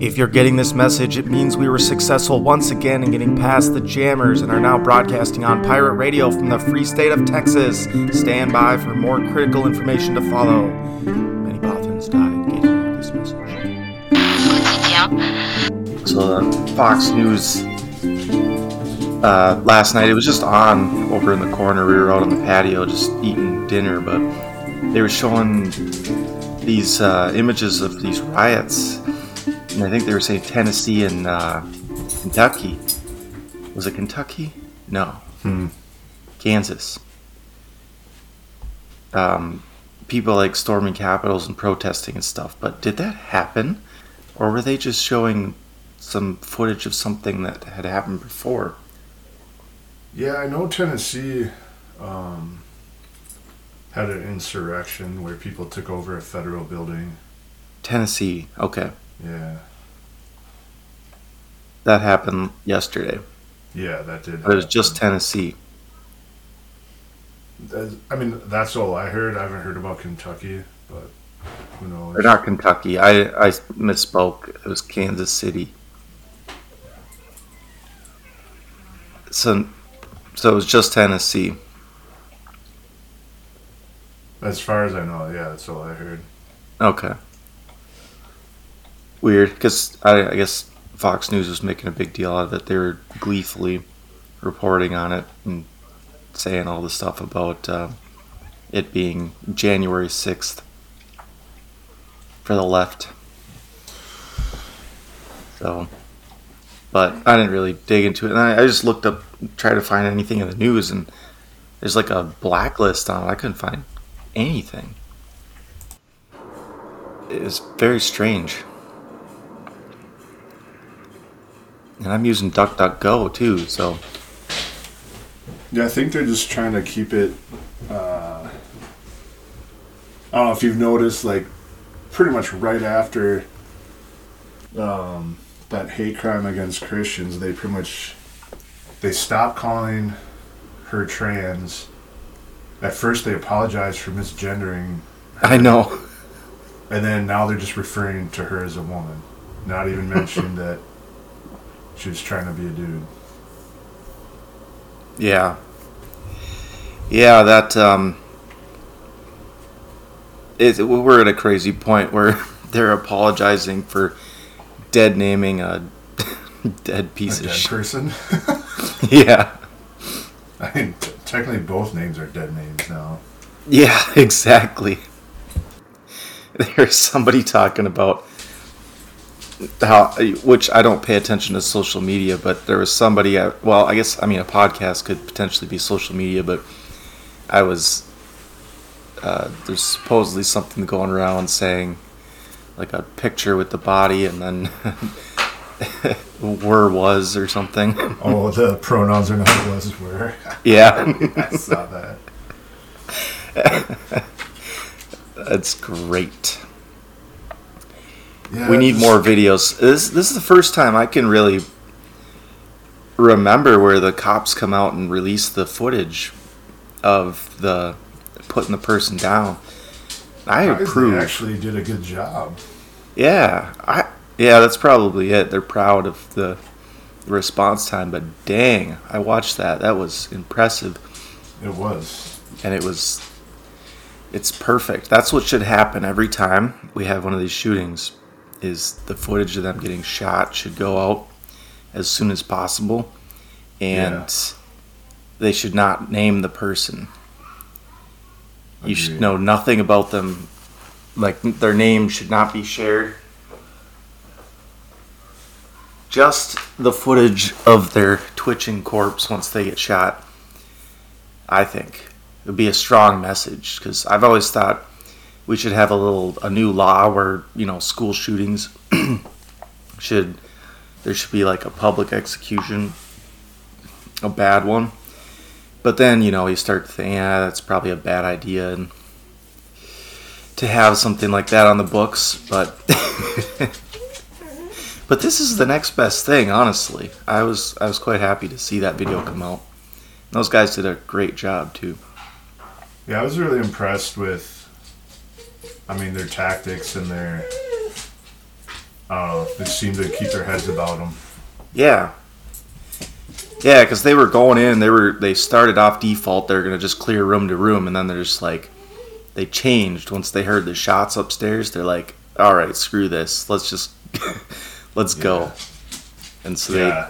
If you're getting this message, it means we were successful once again in getting past the jammers and are now broadcasting on pirate radio from the free state of Texas. Stand by for more critical information to follow. Many Bothans died getting this message. So the Fox News uh, last night, it was just on over in the corner. We were out on the patio just eating dinner, but they were showing these uh, images of these riots and I think they were saying Tennessee and uh, Kentucky. Was it Kentucky? No. Hmm. Kansas. Um, people like storming capitals and protesting and stuff. But did that happen, or were they just showing some footage of something that had happened before? Yeah, I know Tennessee um, had an insurrection where people took over a federal building. Tennessee. Okay, Yeah, that happened yesterday. yeah, that did. But it was just Tennessee. I mean, that's all I heard. I haven't heard about Kentucky, but who knows? Or not Kentucky. I I misspoke. It was Kansas City. So, so it was just Tennessee. As far as I know, yeah, that's all I heard. Okay. Weird, because I, I guess Fox News was making a big deal out of it. They were gleefully reporting on it and saying all the stuff about uh, it being January sixth for the left. So, but I didn't really dig into it. And I, I just looked up, tried to find anything in the news, and there's like a blacklist on it. I couldn't find anything. It's very strange. And I'm using DuckDuckGo too, so Yeah, I think they're just trying to keep it. Uh, I don't know if you've noticed, like, pretty much right after um, that hate crime against Christians, they pretty much they stopped calling her trans. At first, they apologized for misgendering, I know. and then now they're just referring to her as a woman, not even mentioning that she was trying to be a dude. Yeah. Yeah, that um it, we're at a crazy point where they're apologizing for dead naming a dead piece a of dead shit. person. Yeah. I mean, technically, both names are dead names now. Yeah, exactly. There's somebody talking about how, which I don't pay attention to social media, but there was somebody at, well, I guess, I mean, a podcast could potentially be social media, but I was, uh, there's supposedly something going around saying, like a picture with the body and then were was or something. Oh, the pronouns are not was were. yeah, I saw that. that's great. Yeah, we need just- more videos. This this is the first time I can really remember where the cops come out and release the footage of the putting the person down. I approve. actually did a good job. Yeah, I yeah, that's probably it. They're proud of the response time, but dang, I watched that. That was impressive, It was. and it was. It's perfect. That's what should happen every time we have one of these shootings. Is the footage of them getting shot should go out as soon as possible, and Yeah. they should not name the person. You should know nothing about them. Like their name should not be shared. Just the footage of their twitching corpse once they get shot. I think it would be a strong message because I've always thought we should have a little a new law where you know school shootings should there should be like a public execution, a bad one. But then you know you start to think, yeah, that's probably a bad idea, and to have something like that on the books. But but this is the next best thing, honestly. I was I was quite happy to see that video come out. Those guys did a great job too. Yeah, I was really impressed with I mean, their tactics and their, I they seem to keep their heads about them. Yeah. Yeah, because they were going in. They were they started off default. They're gonna just clear room to room, and then they're just like, they changed once they heard the shots upstairs. They're like, all right, screw this. Let's just let's go. And so Yeah.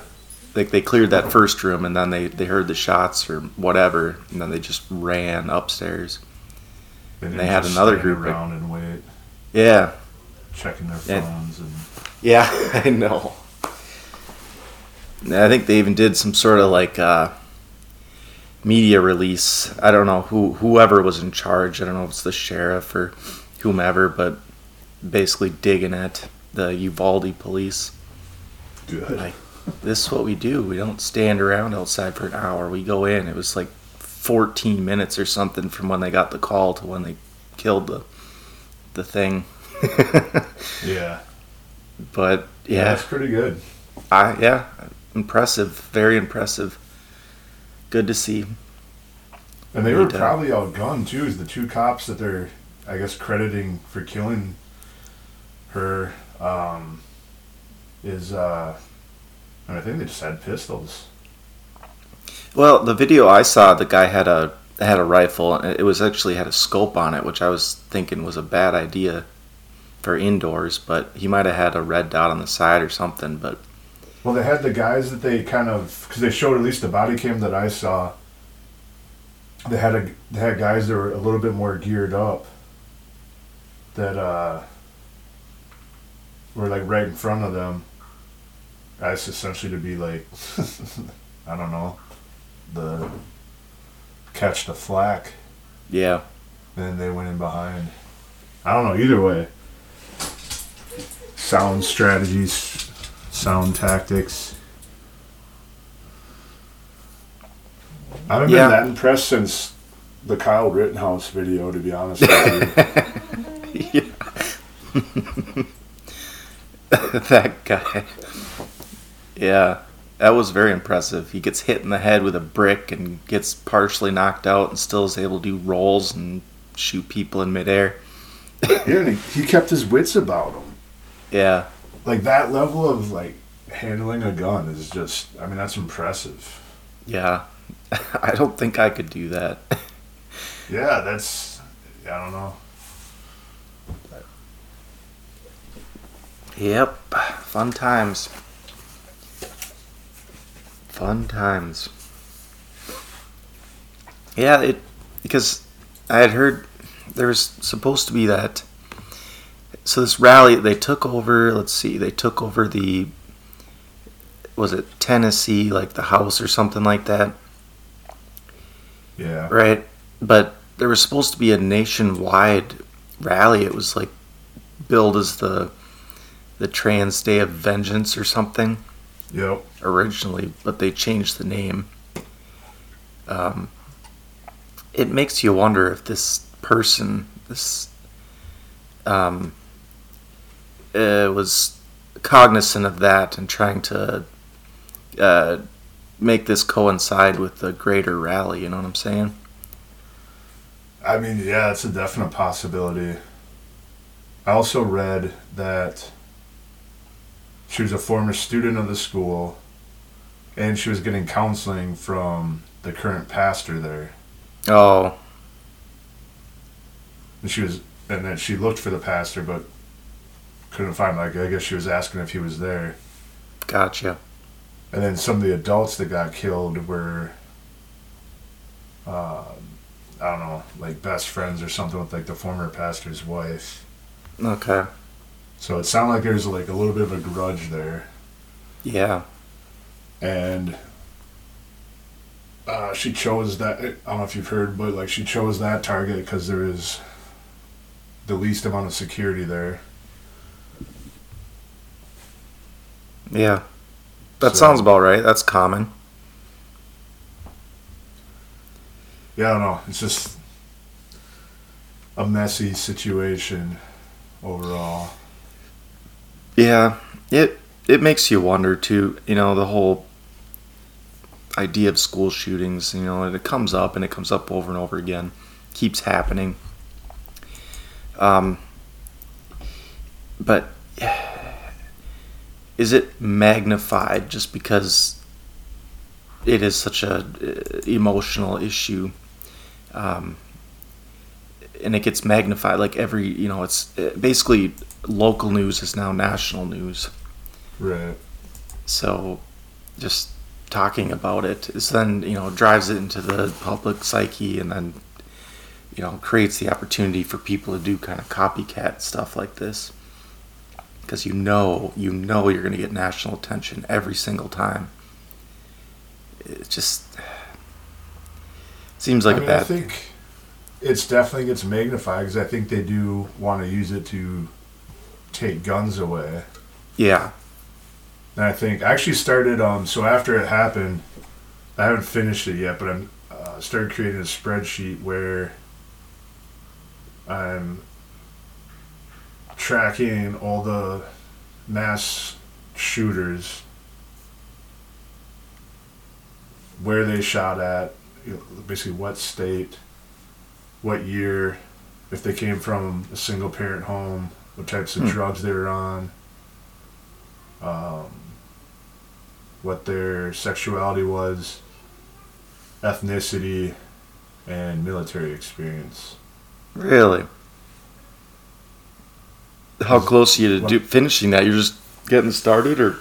they like they cleared that first room, and then they they heard the shots or whatever, and then they just ran upstairs. didn't they had another group, around and wait, Yeah, checking their phones and. Yeah, I know. I think they even did some sort of like uh, media release. I don't know who whoever was in charge. I don't know if it's the sheriff or whomever, but basically digging at the Uvalde police. Good. Like, this is what we do. We don't stand around outside for an hour. We go in. It was like 14 minutes or something from when they got the call to when they killed the the thing. yeah. but yeah, yeah, that's pretty good. I yeah, impressive, very impressive. Good to see. And they were And, uh, probably outgunned too. Is the two cops that they're, I guess, crediting for killing her um, is, uh, I think they just had pistols. Well, the video I saw, the guy had a had a rifle. and It was actually had a scope on it, which I was thinking was a bad idea for indoors. But he might have had a red dot on the side or something. But Well, they had the guys that they kind of because they showed at least the body cam that I saw. They had a they had guys that were a little bit more geared up. That uh, were like right in front of them. As essentially to be like, I don't know, the catch the flack, yeah, and then they went in behind. I don't know. Either way, sound strategies, sound tactics. I haven't Yeah. been that impressed since the Kyle Rittenhouse video, to be honest with you. that guy. Yeah, that was very impressive. He gets hit in the head with a brick and gets partially knocked out, and still is able to do rolls and shoot people in midair. yeah, and he, he kept his wits about him. Yeah, Like that level of like handling a gun is just, I mean, that's impressive. yeah. I don't think I could do that. Yeah, that's, I don't know. Yep, fun times. Fun times. Yeah, it because I had heard there was supposed to be that. So this rally, they took over. Let's see, they took over the. Was it Tennessee, like the House or something like that, Yeah. right? But there was supposed to be a nationwide rally. It was like billed as the the Trans Day of Vengeance or something Yep. originally, but they changed the name. Um, it makes you wonder if this person, this, um, uh, was cognizant of that and trying to uh, make this coincide with the greater rally. You know what I'm saying? I mean, yeah, it's a definite possibility. I also read that she was a former student of the school and she was getting counseling from the current pastor there. Oh, And she was and then she looked for the pastor but couldn't find like I guess she was asking if he was there. gotcha. And then some of the adults that got killed were uh, I don't know, like best friends or something with like the former pastor's wife. Okay. So it sounded like there's like a little bit of a grudge there, Yeah. and uh, she chose that. I don't know if you've heard, but like she chose that target because there is the least amount of security there. Yeah. That So- sounds about right. That's common. Yeah, I don't know. It's just a messy situation overall. Yeah, it it makes you wonder too. You know, the whole idea of school shootings. You know, it comes up and it comes up over and over again, keeps happening. Um, but is it magnified just because it is such a uh, emotional issue? Um, and it gets magnified like every you know it's uh, basically local news is now national news. Right. so just talking about it is then you know drives it into the public psyche and then you know creates the opportunity for people to do kind of copycat stuff like this. Because you know you know you're going to get national attention every single time. It just seems like I a mean, bad I think it's definitely gets magnified because I think they do want to use it to take guns away. yeah And I think I actually started um so after it happened, I haven't finished it yet, but I'm uh, started creating a spreadsheet where I'm tracking all the mass shooters, where they shot at, you know, basically what state, what year, if they came from a single parent home, what types of Hmm. drugs they were on, um, what their sexuality was, ethnicity, and military experience. Really? How close are you to do, finishing that? You're just getting started, or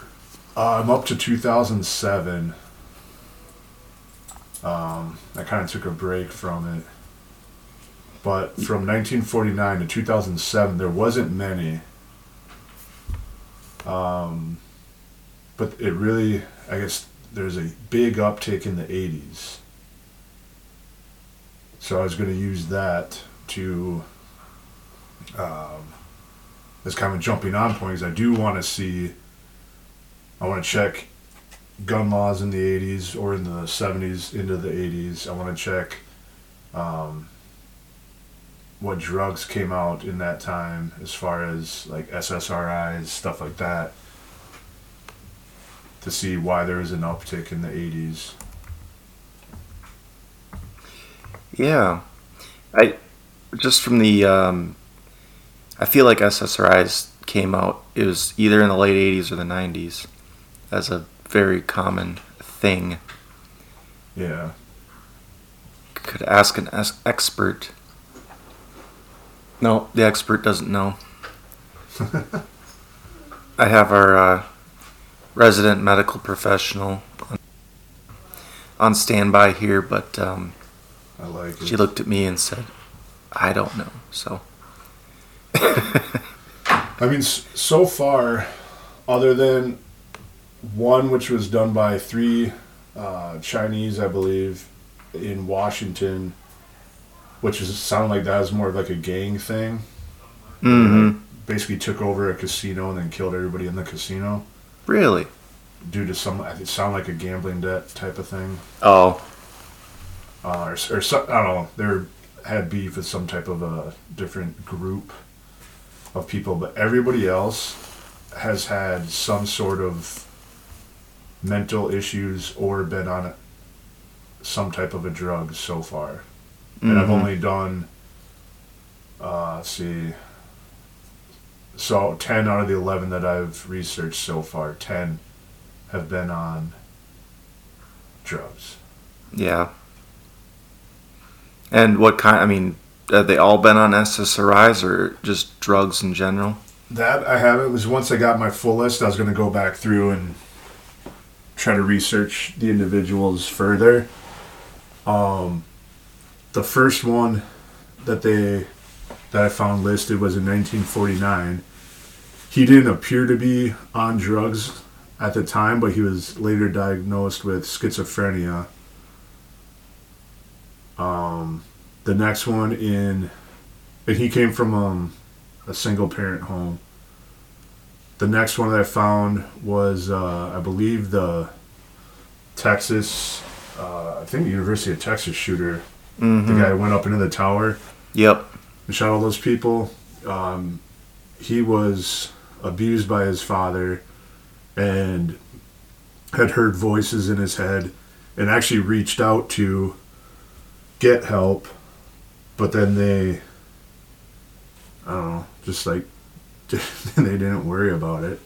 Uh, I'm up to 2007. Um, I kind of took a break from it. But from 1949 to 2007, there wasn't many. Um, but it really, I guess, there's a big uptick in the 80s. So I was going to use that to, um, as kind of a jumping on point, because I do want to see I want to check gun laws in the 80s or in the 70s into the 80s. I want to check um, what drugs came out in that time as far as like SSRIs, stuff like that, to see why there was an uptick in the 80s. yeah, I just from the um, I feel like SSRIs came out. It was either in the late '80s or the '90s, as a very common thing. Yeah. Could ask an expert. No, the expert doesn't know. I have our uh, resident medical professional on, on standby here, but um, I like it. she looked at me and said, "I don't know." So, I mean, so far, other than one which was done by three uh, Chinese, I believe, in Washington, which is sounded like that was more of like a gang thing. hmm Basically, took over a casino and then killed everybody in the casino really? due to some. It sounded like a gambling debt type of thing, Oh, uh, or, or so, I don't know. They had beef with some type of a different group of people, but everybody else has had some sort of mental issues or been on some type of a drug so far. And I've Mhm. only done, uh, see, so 10 out of the 11 that I've researched so far, 10 have been on drugs. yeah. And what kind? I mean, have they all been on SSRIs or just drugs in general? That I haven't. Was once I got my full list, I was going to go back through and try to research the individuals further. Um, the first one that they that I found listed was in 1949. He didn't appear to be on drugs at the time, but he was later diagnosed with schizophrenia. Um, the next one in, and he came from um, a single parent home. The next one that I found was, uh, I believe, the Texas, uh, I think the University of Texas shooter. Mm-hmm. The guy who went up into the tower Yep. and shot all those people. Um, he was abused by his father and had heard voices in his head and actually reached out to get help, but then they, I don't know, just like they didn't worry about it.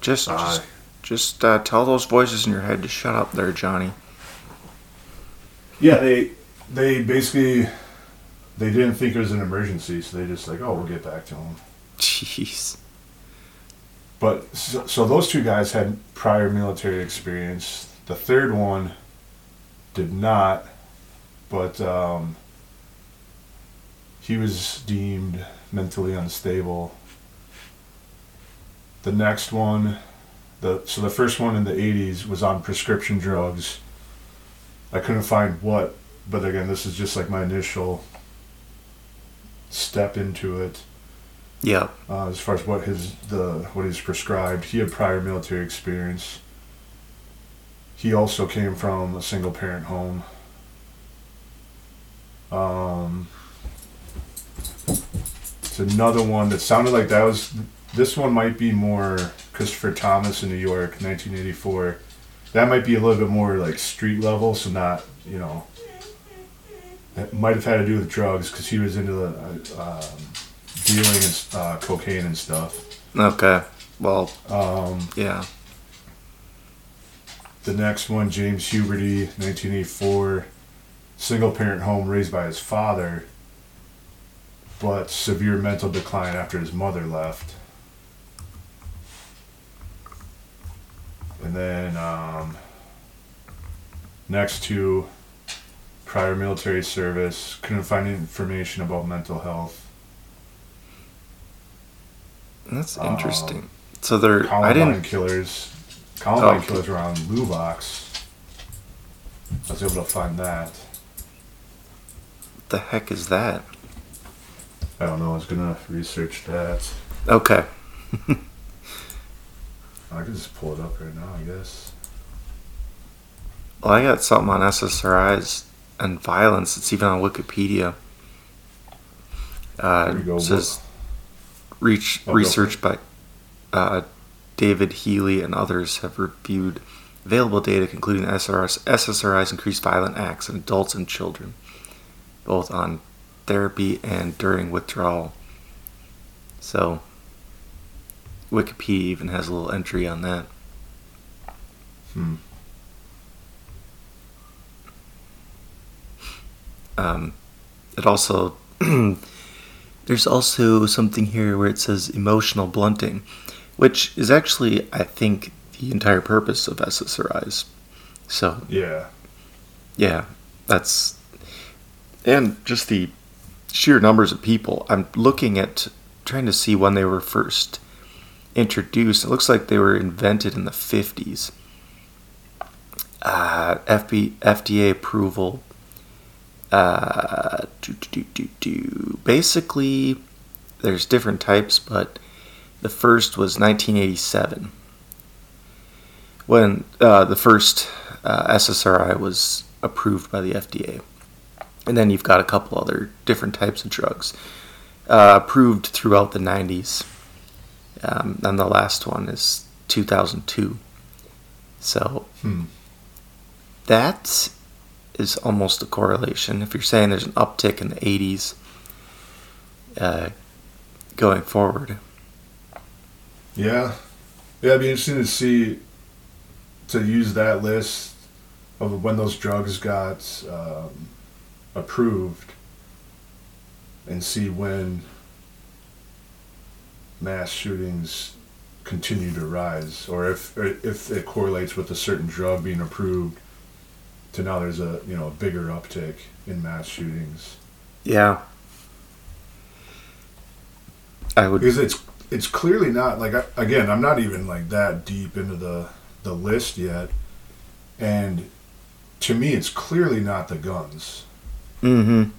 Just, Uh, just, just uh, tell those voices in your head to shut up, there, Johnny. Yeah, they they basically they didn't think it was an emergency, so they just like, oh, we'll get back to him. Jeez. But so, so those two guys had prior military experience. The third one did not, but um, he was deemed mentally unstable. The next one, the so the first one in the '80s was on prescription drugs. I couldn't find what, but again, this is just like my initial step into it Yep. uh, as far as what his the what he's prescribed. He had prior military experience. He also came from a single parent home. Um, it's another one that sounded like that was. This one might be more Christopher Thomas in New York, 1984. That might be a little bit more like street level, so not you know. It might have had to do with drugs because he was into the uh, um, dealing in uh, cocaine and stuff. Okay. Well, Um, yeah. the next one, James Huberty, 1984, single parent home raised by his father, but severe mental decline after his mother left. And then um, next to prior military service, couldn't find information about mental health. That's Um, interesting. so they're. I didn't. killers. Columbine Okay. killers were on Luvox. I was able to find that. What the heck is that? I don't know. I was gonna research that. Okay. I can just pull it up right now. I guess. Well, I got something on SSRIs and violence. It's even on Wikipedia. Uh, go. says reach, Oh, research by uh, David Healy and others have reviewed available data concluding SRS, SSRIs increase violent acts in adults and children, both on therapy and during withdrawal. So, Wikipedia even has a little entry on that. Hmm. Um, it also there's also something here where it says emotional blunting, which is actually I think the entire purpose of SSRIs. So Yeah. yeah, that's and just the sheer numbers of people. I'm looking at trying to see when they were first introduced. It looks like they were invented in the 50s. Uh, FB, FDA approval. Uh, do, do, do, do. Basically, there's different types, but the first was 1987 when uh, the first uh, SSRI was approved by the FDA. And then you've got a couple other different types of drugs uh, approved throughout the 90s. Um, and the last one is 2002. So Hmm. that is almost a correlation. If you're saying there's an uptick in the 80s uh, going forward. Yeah. Yeah. It'd be interesting to see to use that list of when those drugs got um, approved and see when mass shootings continue to rise or if or if it correlates with a certain drug being approved to now there's a you know a bigger uptick in mass shootings Yeah. I would. because it's it's clearly not like I, again i'm not even like that deep into the the list yet and to me it's clearly not the guns Mm-hmm.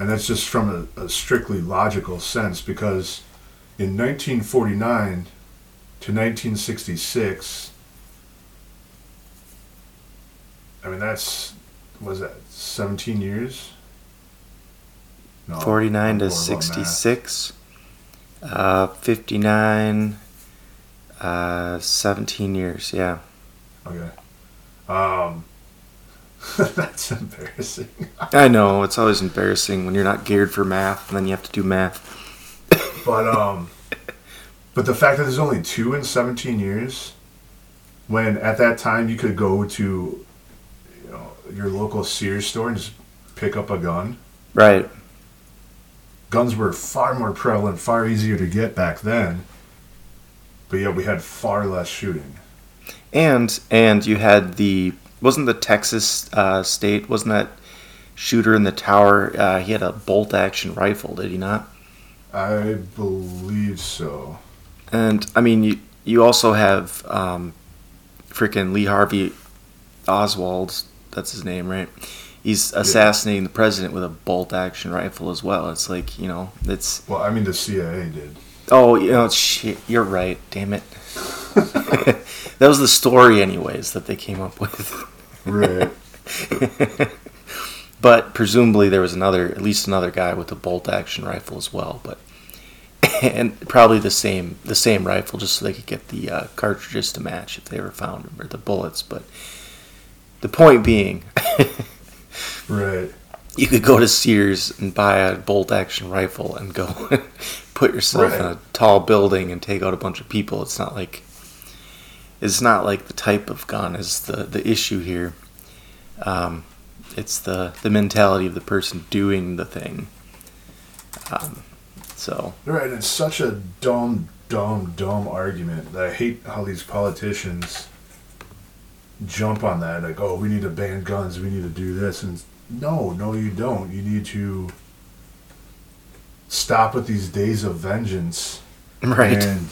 and that's just from a, a strictly logical sense because in 1949 to 1966 i mean that's was that 17 years no, 49 to horrible at math. 66. Uh, 59. Uh, 17 years. Yeah. Okay. Um, that's embarrassing. I know. It's always embarrassing when you're not geared for math and then you have to do math. But um, but the fact that there's only two in 17 years, when at that time you could go to, you know, your local Sears store and just pick up a gun. Right. Guns were far more prevalent, far easier to get back then. But yet we had far less shooting. And and you had the wasn't the Texas uh, state wasn't that shooter in the tower? Uh, he had a bolt action rifle, did he not? I believe so. And I mean, you you also have um, freaking Lee Harvey Oswald. That's his name, right? He's assassinating the president with a bolt action rifle as well. It's like you know, it's Well, I mean, the CIA did. oh, you know, shit. You're right. Damn it. that was the story, anyways, that they came up with. Right. but presumably there was another, at least another guy with a bolt action rifle as well. But and probably the same, the same rifle, just so they could get the uh, cartridges to match if they ever found them or the bullets. But the point being, right. you could go to Sears and buy a bolt action rifle and go put yourself in a tall building and take out a bunch of people. It's not like it's not like the type of gun is the the issue here. Um, it's the the mentality of the person doing the thing. Um, so Right, it's such a dumb, dumb, dumb argument that I hate how these politicians jump on that. Like, oh, we need to ban guns, we need to do this. And no, no, you don't. You need to stop with these days of vengeance right, and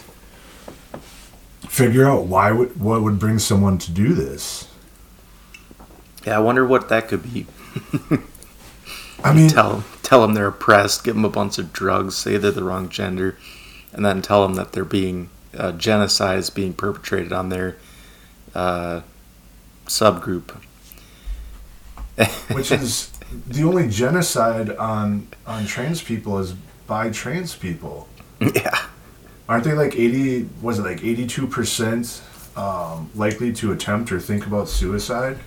figure out why would what would bring someone to do this. Yeah. I wonder what that could be. I mean, tell them tell them they're oppressed, give them a bunch of drugs, say they're the wrong gender, and then tell them that they're being uh, genocide is being perpetrated on their uh, subgroup. which is the only genocide on on trans people is by trans people. yeah, Aren't they like 80, was it like 82% um, likely to attempt or think about suicide?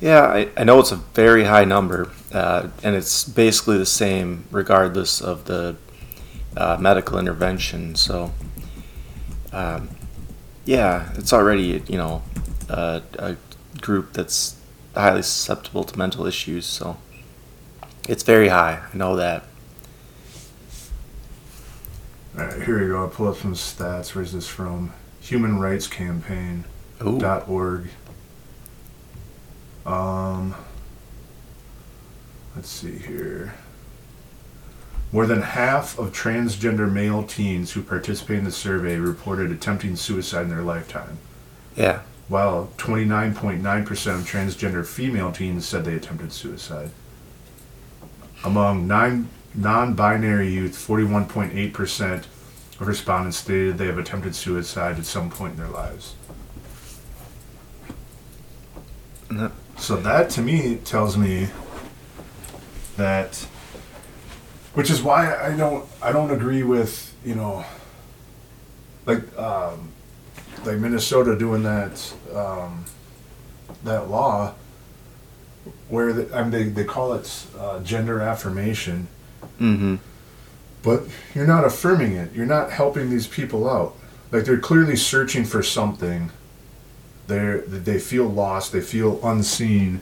Yeah. I, I know it's a very high number, uh, and it's basically the same regardless of the uh, medical intervention. So, um, yeah, it's already you know uh, a group that's highly susceptible to mental issues. So, it's very high. I know that. All right, here we go. I'll pull up some stats. Where's this from? Human Rights Campaign. Ooh. dot org. Um, let's see here. More than half of transgender male teens who participated in the survey reported attempting suicide in their lifetime, Yeah. while 29.9% of transgender female teens said they attempted suicide. Among nine non-binary youth, 41.8% of respondents stated they have attempted suicide at some point in their lives. Yep. So that to me tells me that, which is why I don't I don't agree with you know, like um, like Minnesota doing that um, that law where the, I mean they they call it uh, gender affirmation, Mm-hmm. but you're not affirming it. You're not helping these people out. Like they're clearly searching for something. They're they feel lost. They feel unseen,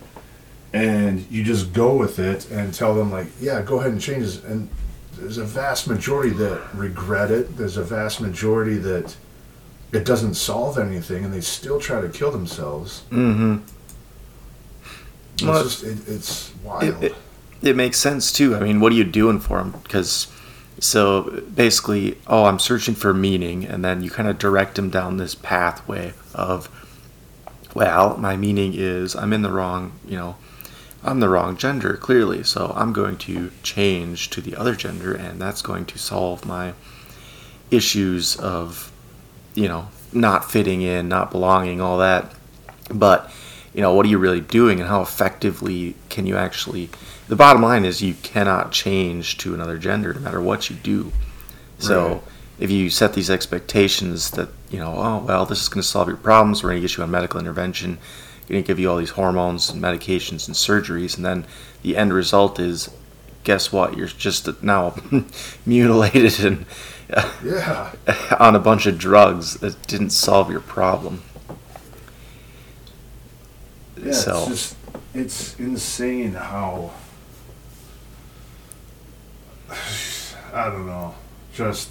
and you just go with it and tell them like, yeah, go ahead and change this. And there's a vast majority that regret it. There's a vast majority that it doesn't solve anything, and they still try to kill themselves. Mm-hmm. It's Well, just it, it's wild. It, it, it makes sense too. I mean, what are you doing for them? Because so basically, oh, I'm searching for meaning, and then you kind of direct them down this pathway of, well, my meaning is I'm in the wrong, you know, I'm the wrong gender clearly, so I'm going to change to the other gender, and that's going to solve my issues of, you know, not fitting in, not belonging, all that. But you know, what are you really doing, and how effectively can you actually? The bottom line is you cannot change to another gender no matter what you do. So. If you set these expectations that you know, oh well, this is going to solve your problems, we're going to get you on medical intervention, going to give you all these hormones and medications and surgeries, and then the end result is guess what? You're just now mutilated and Yeah. on a bunch of drugs that didn't solve your problem. Yeah, So- it's just it's insane how I don't know, just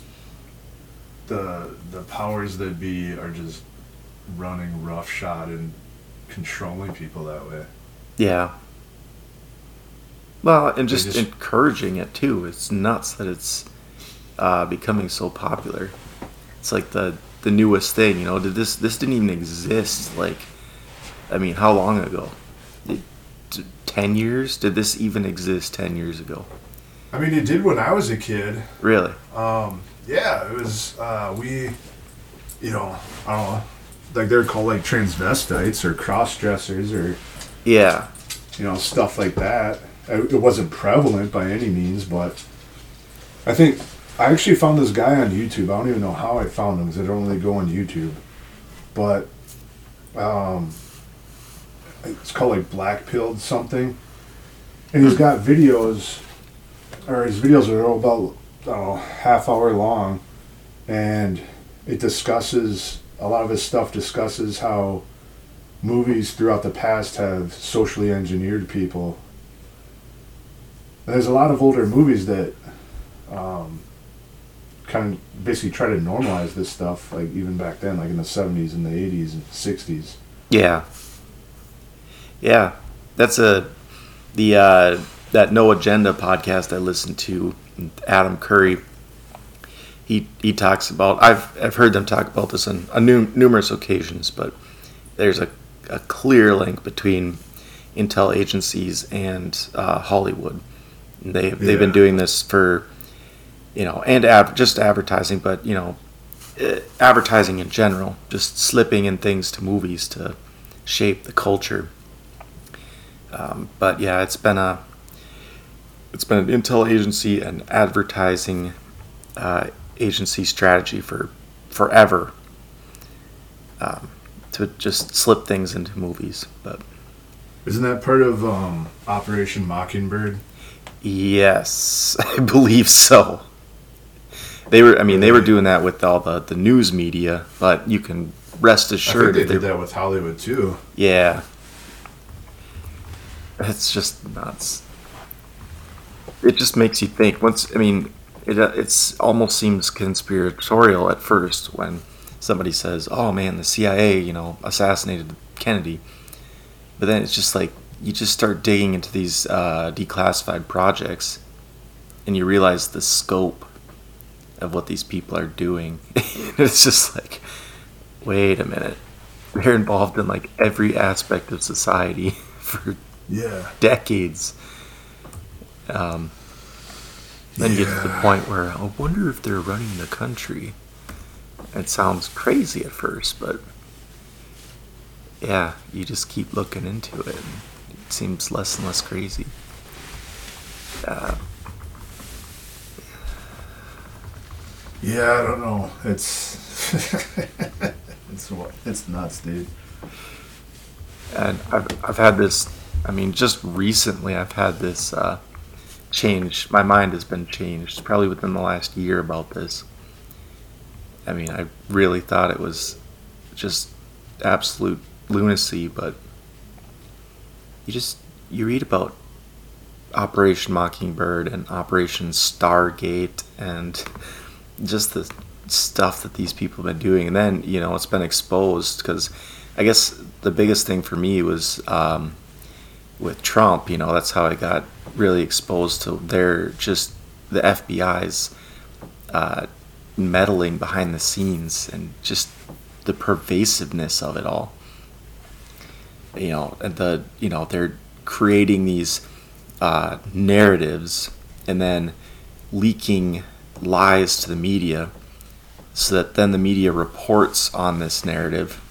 the the powers that be are just running roughshod and controlling people that way. Yeah. Well, and just, just- encouraging it too. It's nuts that it's uh, becoming so popular. It's like the the newest thing, you know. Did this this didn't even exist? Like, I mean, how long ago? It- ten years? Did this even exist ten years ago? I mean, it did when I was a kid. Really? Um, yeah, it was. Uh, we, you know, I don't know, like they're called like transvestites or cross dressers or Yeah. you know stuff like that. It wasn't prevalent by any means, but I think I actually found this guy on YouTube. I don't even know how I found him because I don't really go on YouTube, but um, it's called like Black Pilled something, and he's got videos, or his videos are all about know half hour long, and it discusses a lot of his stuff discusses how movies throughout the past have socially engineered people. There's a lot of older movies that um, kind of basically try to normalize this stuff, like even back then, like in the 70s and the 80s and 60s. Yeah. Yeah. That's a the uh that No Agenda podcast I listened to, Adam Curry. He he talks about I've I've heard them talk about this on, on nu- numerous occasions, but there's a, a clear link between intel agencies and uh, Hollywood. They they've been doing this for you know, and ad- just advertising, but you know, eh, advertising in general, just slipping in things to movies to shape the culture. Um, but yeah, it's been a it's been an intel agency and advertising uh, agency strategy for forever um, to just slip things into movies. But Isn't that part of um, Operation Mockingbird? yes, I believe so. They were, I mean, they were doing that with all the, the news media, but you can rest I assured think they did that with Hollywood too. Yeah. It's just nuts. It just makes you think. Once, I mean, it uh, it's almost seems conspiratorial at first when somebody says, "Oh man, the CIA, you know, assassinated Kennedy," but then it's just like you just start digging into these uh, declassified projects, and you realize the scope of what these people are doing. it's just like, wait a minute they're involved in like every aspect of society for Yeah. decades. Um, then you get to the point where I wonder if they're running the country. It sounds crazy at first, but yeah, you just keep looking into it. And it seems less and less crazy. Uh, Yeah, I don't know. It's it's it's nuts, dude. and I've I've had this. I mean, just recently, I've had this uh, change. My mind has been changed probably within the last year about this. I mean, I really thought it was just absolute lunacy, but you just you read about Operation Mockingbird and Operation Stargate and just the stuff that these people have been doing, and then you know it's been exposed because I guess the biggest thing for me was um, with Trump. You know, that's how I got really exposed to their just the FBI's uh, meddling behind the scenes and just the pervasiveness of it all. You know, and the you know they're creating these uh, narratives and then leaking lies to the media so that then the media reports on this narrative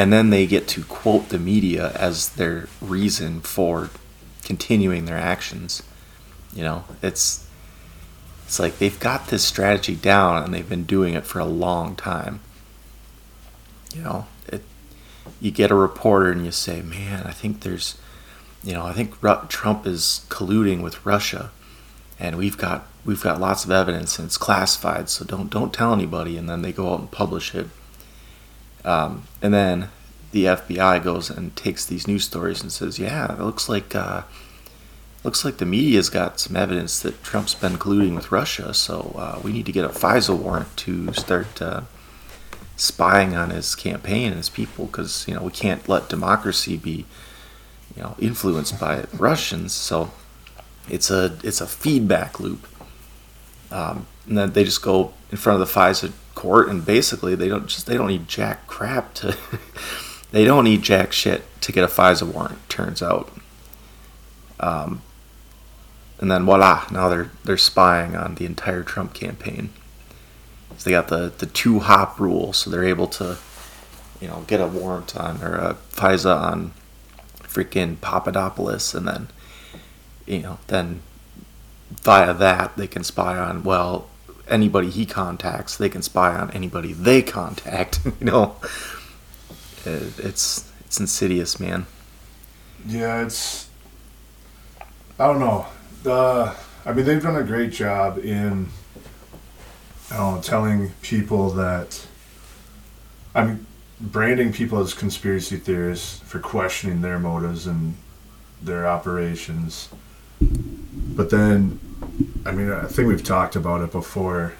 and then they get to quote the media as their reason for continuing their actions you know it's it's like they've got this strategy down and they've been doing it for a long time you know it you get a reporter and you say man i think there's you know i think Ru- trump is colluding with russia and we've got we've got lots of evidence and it's classified, so don't don't tell anybody. And then they go out and publish it. Um, and then the FBI goes and takes these news stories and says, "Yeah, it looks like uh, looks like the media's got some evidence that Trump's been colluding with Russia, so uh, we need to get a FISA warrant to start uh, spying on his campaign and his people because you know we can't let democracy be you know influenced by Russians. So it's a it's a feedback loop, um, and then they just go in front of the FISA court and basically they don't just they don't need jack crap to they don't need jack shit to get a FISA warrant. Turns out. Um, and then voila, now they're they're spying on the entire Trump campaign. So they got the the two hop rule, so they're able to, you know, get a warrant on or a FISA on freaking Papadopoulos, and then, you know, then via that they can spy on well anybody he contacts. They can spy on anybody they contact. you know, it, it's it's insidious, man. Yeah, it's. I don't know uh, I mean, they've done a great job in, I don't know, telling people that. I mean, branding people as conspiracy theorists for questioning their motives and their operations. But then, I mean, I think we've talked about it before.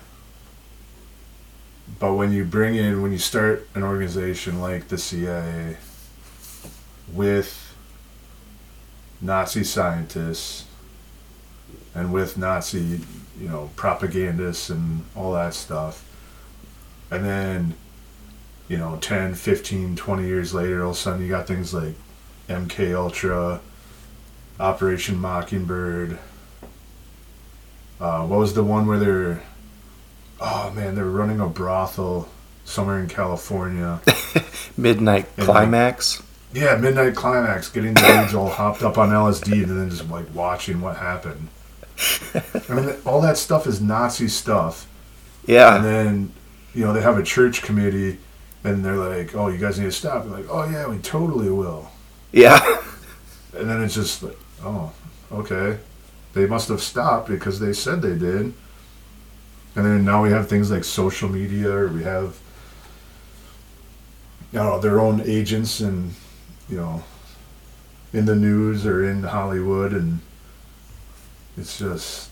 But when you bring in, when you start an organization like the CIA with Nazi scientists and with Nazi, you know, propagandists and all that stuff. And then, you know, 10, 15, 20 years later, all of a sudden you got things like MK Ultra, Operation Mockingbird. Uh, what was the one where they're, oh man, they're running a brothel somewhere in California. Midnight and Climax. Like, yeah, Midnight Climax, getting the dudes all hopped up on LSD and then just like watching what happened. I mean, all that stuff is Nazi stuff. Yeah. And then, you know, they have a church committee, and they're like, "Oh, you guys need to stop." They're like, "Oh yeah, we totally will." Yeah. And then it's just like, "Oh, okay." They must have stopped because they said they did. And then now we have things like social media, or we have, you know, their own agents and, you know, in the news or in Hollywood, and it's just.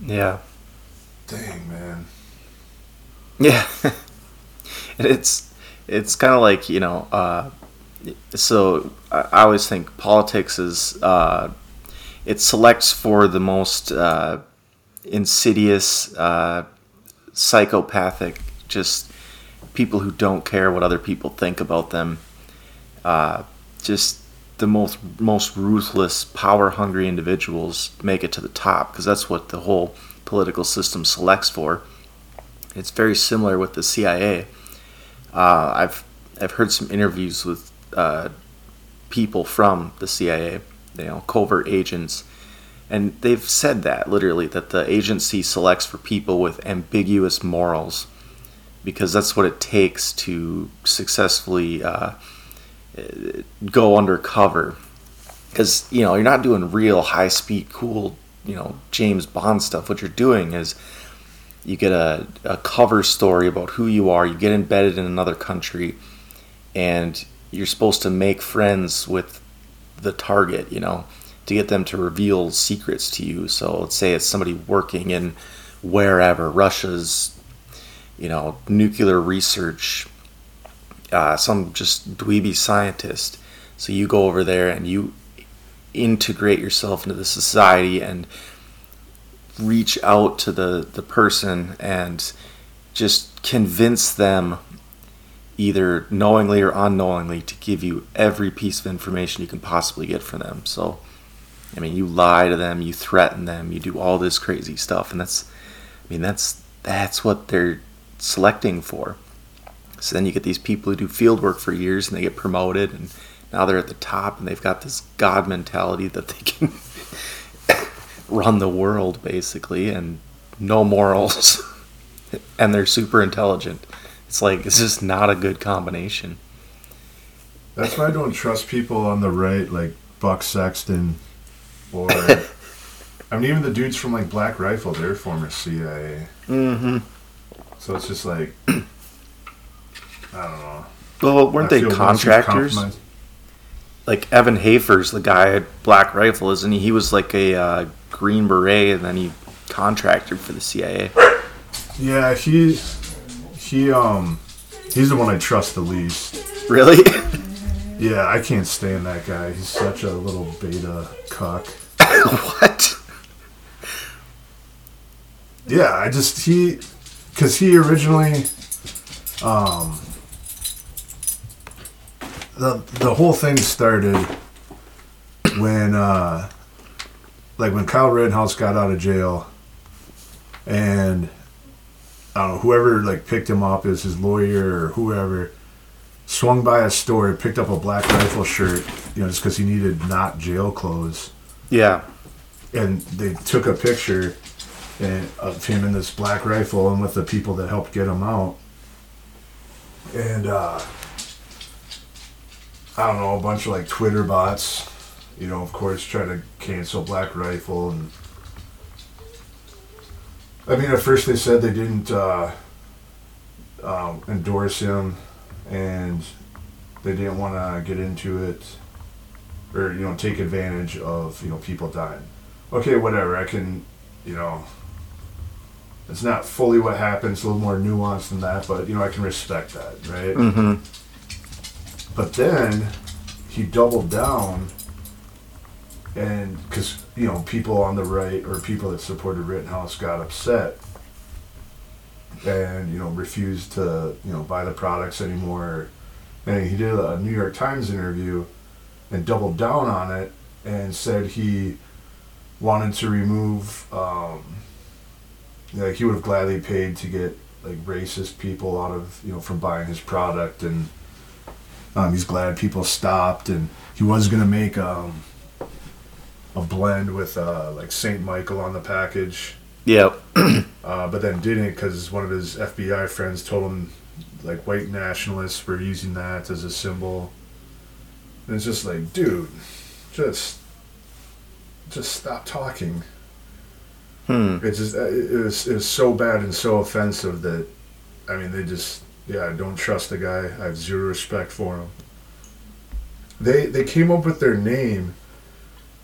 Yeah. Dang, man. Yeah. And it's it's kind of like you know. Uh, so I, I always think politics is uh, it selects for the most uh, insidious, uh, psychopathic, just people who don't care what other people think about them. Uh, just the most most ruthless, power hungry individuals make it to the top because that's what the whole political system selects for. It's very similar with the CIA. Uh, I've I've heard some interviews with uh, people from the CIA, you know, covert agents, and they've said that literally that the agency selects for people with ambiguous morals because that's what it takes to successfully. Uh, go undercover because you know you're not doing real high speed cool you know James Bond stuff. What you're doing is you get a, a cover story about who you are. You get embedded in another country, and you're supposed to make friends with the target. You know to get them to reveal secrets to you. So let's say it's somebody working in wherever Russia's you know nuclear research uh, some just dweeby scientist. So you go over there and you integrate yourself into the society and reach out to the, the person and just convince them either knowingly or unknowingly to give you every piece of information you can possibly get from them. So I mean you lie to them, you threaten them, you do all this crazy stuff and that's I mean that's that's what they're selecting for. So then you get these people who do field work for years and they get promoted and now they're at the top and they've got this god mentality that they can run the world basically and no morals and they're super intelligent. It's like it's just not a good combination. That's why I don't trust people on the right like Buck Sexton or I mean, even the dudes from like Black Rifle, they're former CIA. Mm-hmm. So it's just like, I don't know. Well, weren't I they feel once you've contractors? Like Evan Hafer's the guy at Black Rifle, isn't he? He was like a uh, Green Beret, and then he contracted for the CIA. Yeah, he, he, um, he's the one I trust the least. Really? Yeah, I can't stand that guy. He's such a little beta cuck. what? Yeah, I just he, because he originally, um, the the whole thing started when, uh, like when Kyle Rittenhouse got out of jail, and I don't know whoever like picked him up as his lawyer or whoever swung by a store, picked up a Black Rifle shirt, you know, just because he needed not jail clothes Yeah. and they took a picture and, of him in this black rifle and with the people that helped get him out. And uh, I don't know, a bunch of like Twitter bots, you know, of course, try to cancel Black Rifle. And I mean, at first they said they didn't uh, um, endorse him and they didn't want to get into it or you know take advantage of you know people dying okay whatever i can you know it's not fully what happened it's a little more nuanced than that but you know i can respect that right Mm-hmm. but then he doubled down and because you know people on the right or people that supported rittenhouse got upset and you know refused to you know buy the products anymore. And he did a new york times interview and doubled down on it and said he wanted to remove um, like he would have gladly paid to get like racist people out of you know from buying his product and um, he's glad people stopped and he was gonna make um, a blend with uh, like Saint Michael on the package Yep. uh, but then didn't because one of his FBI friends told him like white nationalists were using that as a symbol. And it's just like, dude, just just stop talking. Hmm. It's just uh, it was it was so bad and so offensive that I mean they just yeah I don't trust the guy. I have zero respect for him. They they came up with their name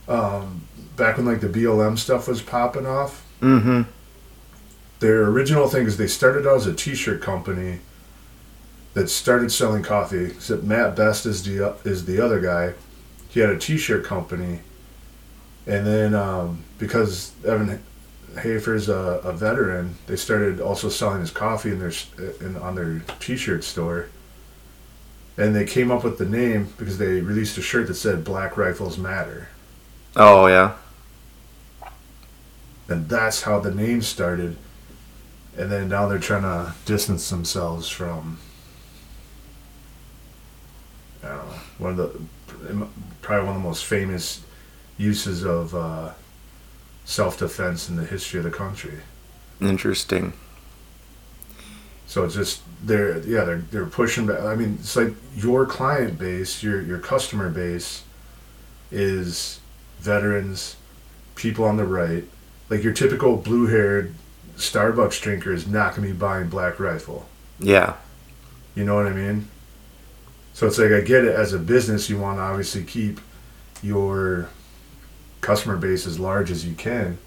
um, back when like the BLM stuff was popping off Mm-hmm. their original thing is they started out as a t-shirt company that started selling coffee. Except Matt Best is the is the other guy. He had a t-shirt company, and then um, because Evan Hafer's a, a veteran, they started also selling his coffee in their in on their t-shirt store. And they came up with the name because they released a shirt that said "Black Rifles Matter." Oh yeah. and that's how the name started. And then now they're trying to distance themselves from, I don't know, one of the probably one of the most famous uses of uh, self-defense in the history of the country. Interesting. So it's just they're yeah they're they're pushing back. I mean, it's like your client base, your your customer base, is veterans, people on the right. Like your typical blue-haired Starbucks drinker is not going to be buying Black Rifle. Yeah. You know what I mean? So it's like I get it as a business, you want to obviously keep your customer base as large as you can,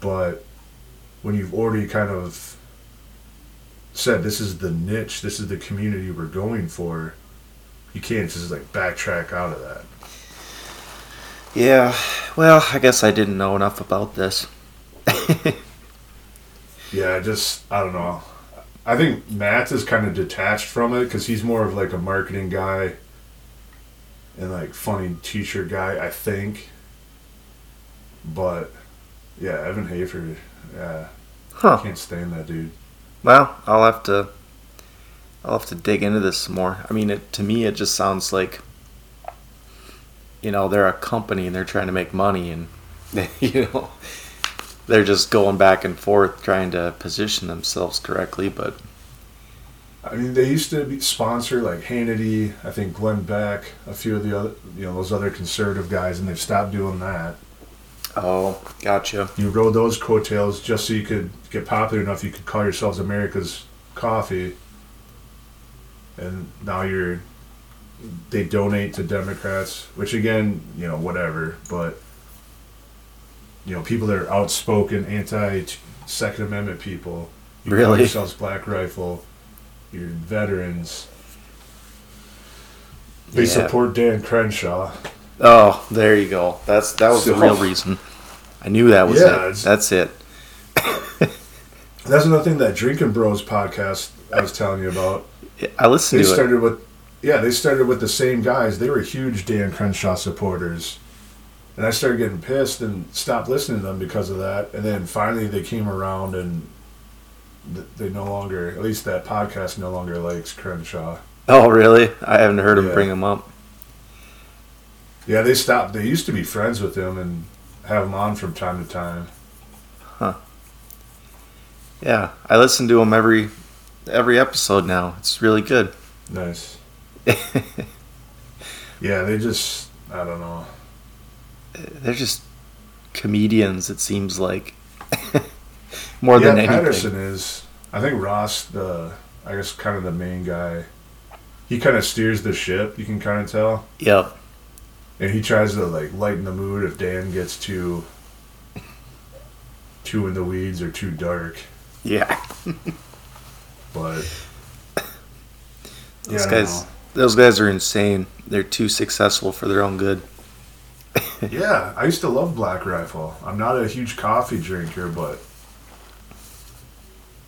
but when you've already kind of said this is the niche, this is the community we're going for, you can't just like backtrack out of that. Yeah. Well, I guess I didn't know enough about this. Yeah, I just I don't know. I think Matt is kind of detached from it because he's more of like a marketing guy and like funny T-shirt guy. I think, but yeah, Evan Hafer, yeah, Huh. can't stand that dude. Well, I'll have to. I'll have to dig into this some more. I mean, it, to me, it just sounds like. You know, they're a company and they're trying to make money, and you know, they're just going back and forth trying to position themselves correctly. But I mean, they used to be sponsor like Hannity, I think Glenn Beck, a few of the other, you know, those other conservative guys, and they've stopped doing that. Oh, gotcha. You rode those coattails just so you could get popular enough you could call yourselves America's Coffee. And now you're they donate to Democrats, which again, you know, whatever, but you know, people that are outspoken anti Second Amendment people. You call Really? yourselves Black Rifle. You're veterans. They Yeah. support Dan Crenshaw. Oh, there you go. That's that was the real reason. I knew that was Yeah, it. That's it. That's another thing that Drinking Bros podcast I was telling you about. I listened They to it. started with, yeah, they started with the same guys. They were huge Dan Crenshaw supporters, and I started getting pissed and stopped listening to them because of that. And then finally, they came around and they no longer, at least that podcast, no longer likes Crenshaw. Oh, really? I haven't heard him Yeah. bring him up. Yeah, they stopped. They used to be friends with him and have him on from time to time. Huh. Yeah, I listen to him every every episode now. It's really good. Nice. Yeah, they just, I don't know. They're just comedians. It seems like more yeah, than anything. Patterson is. I think Ross, the I guess kind of the main guy. He kind of steers the ship. You can kind of tell, Yep. and he tries to like lighten the mood if Dan gets too too in the weeds or too dark. Yeah. But don't guys. Those guys are insane. They're too successful for their own good. yeah, I used to love Black Rifle. I'm not a huge coffee drinker, but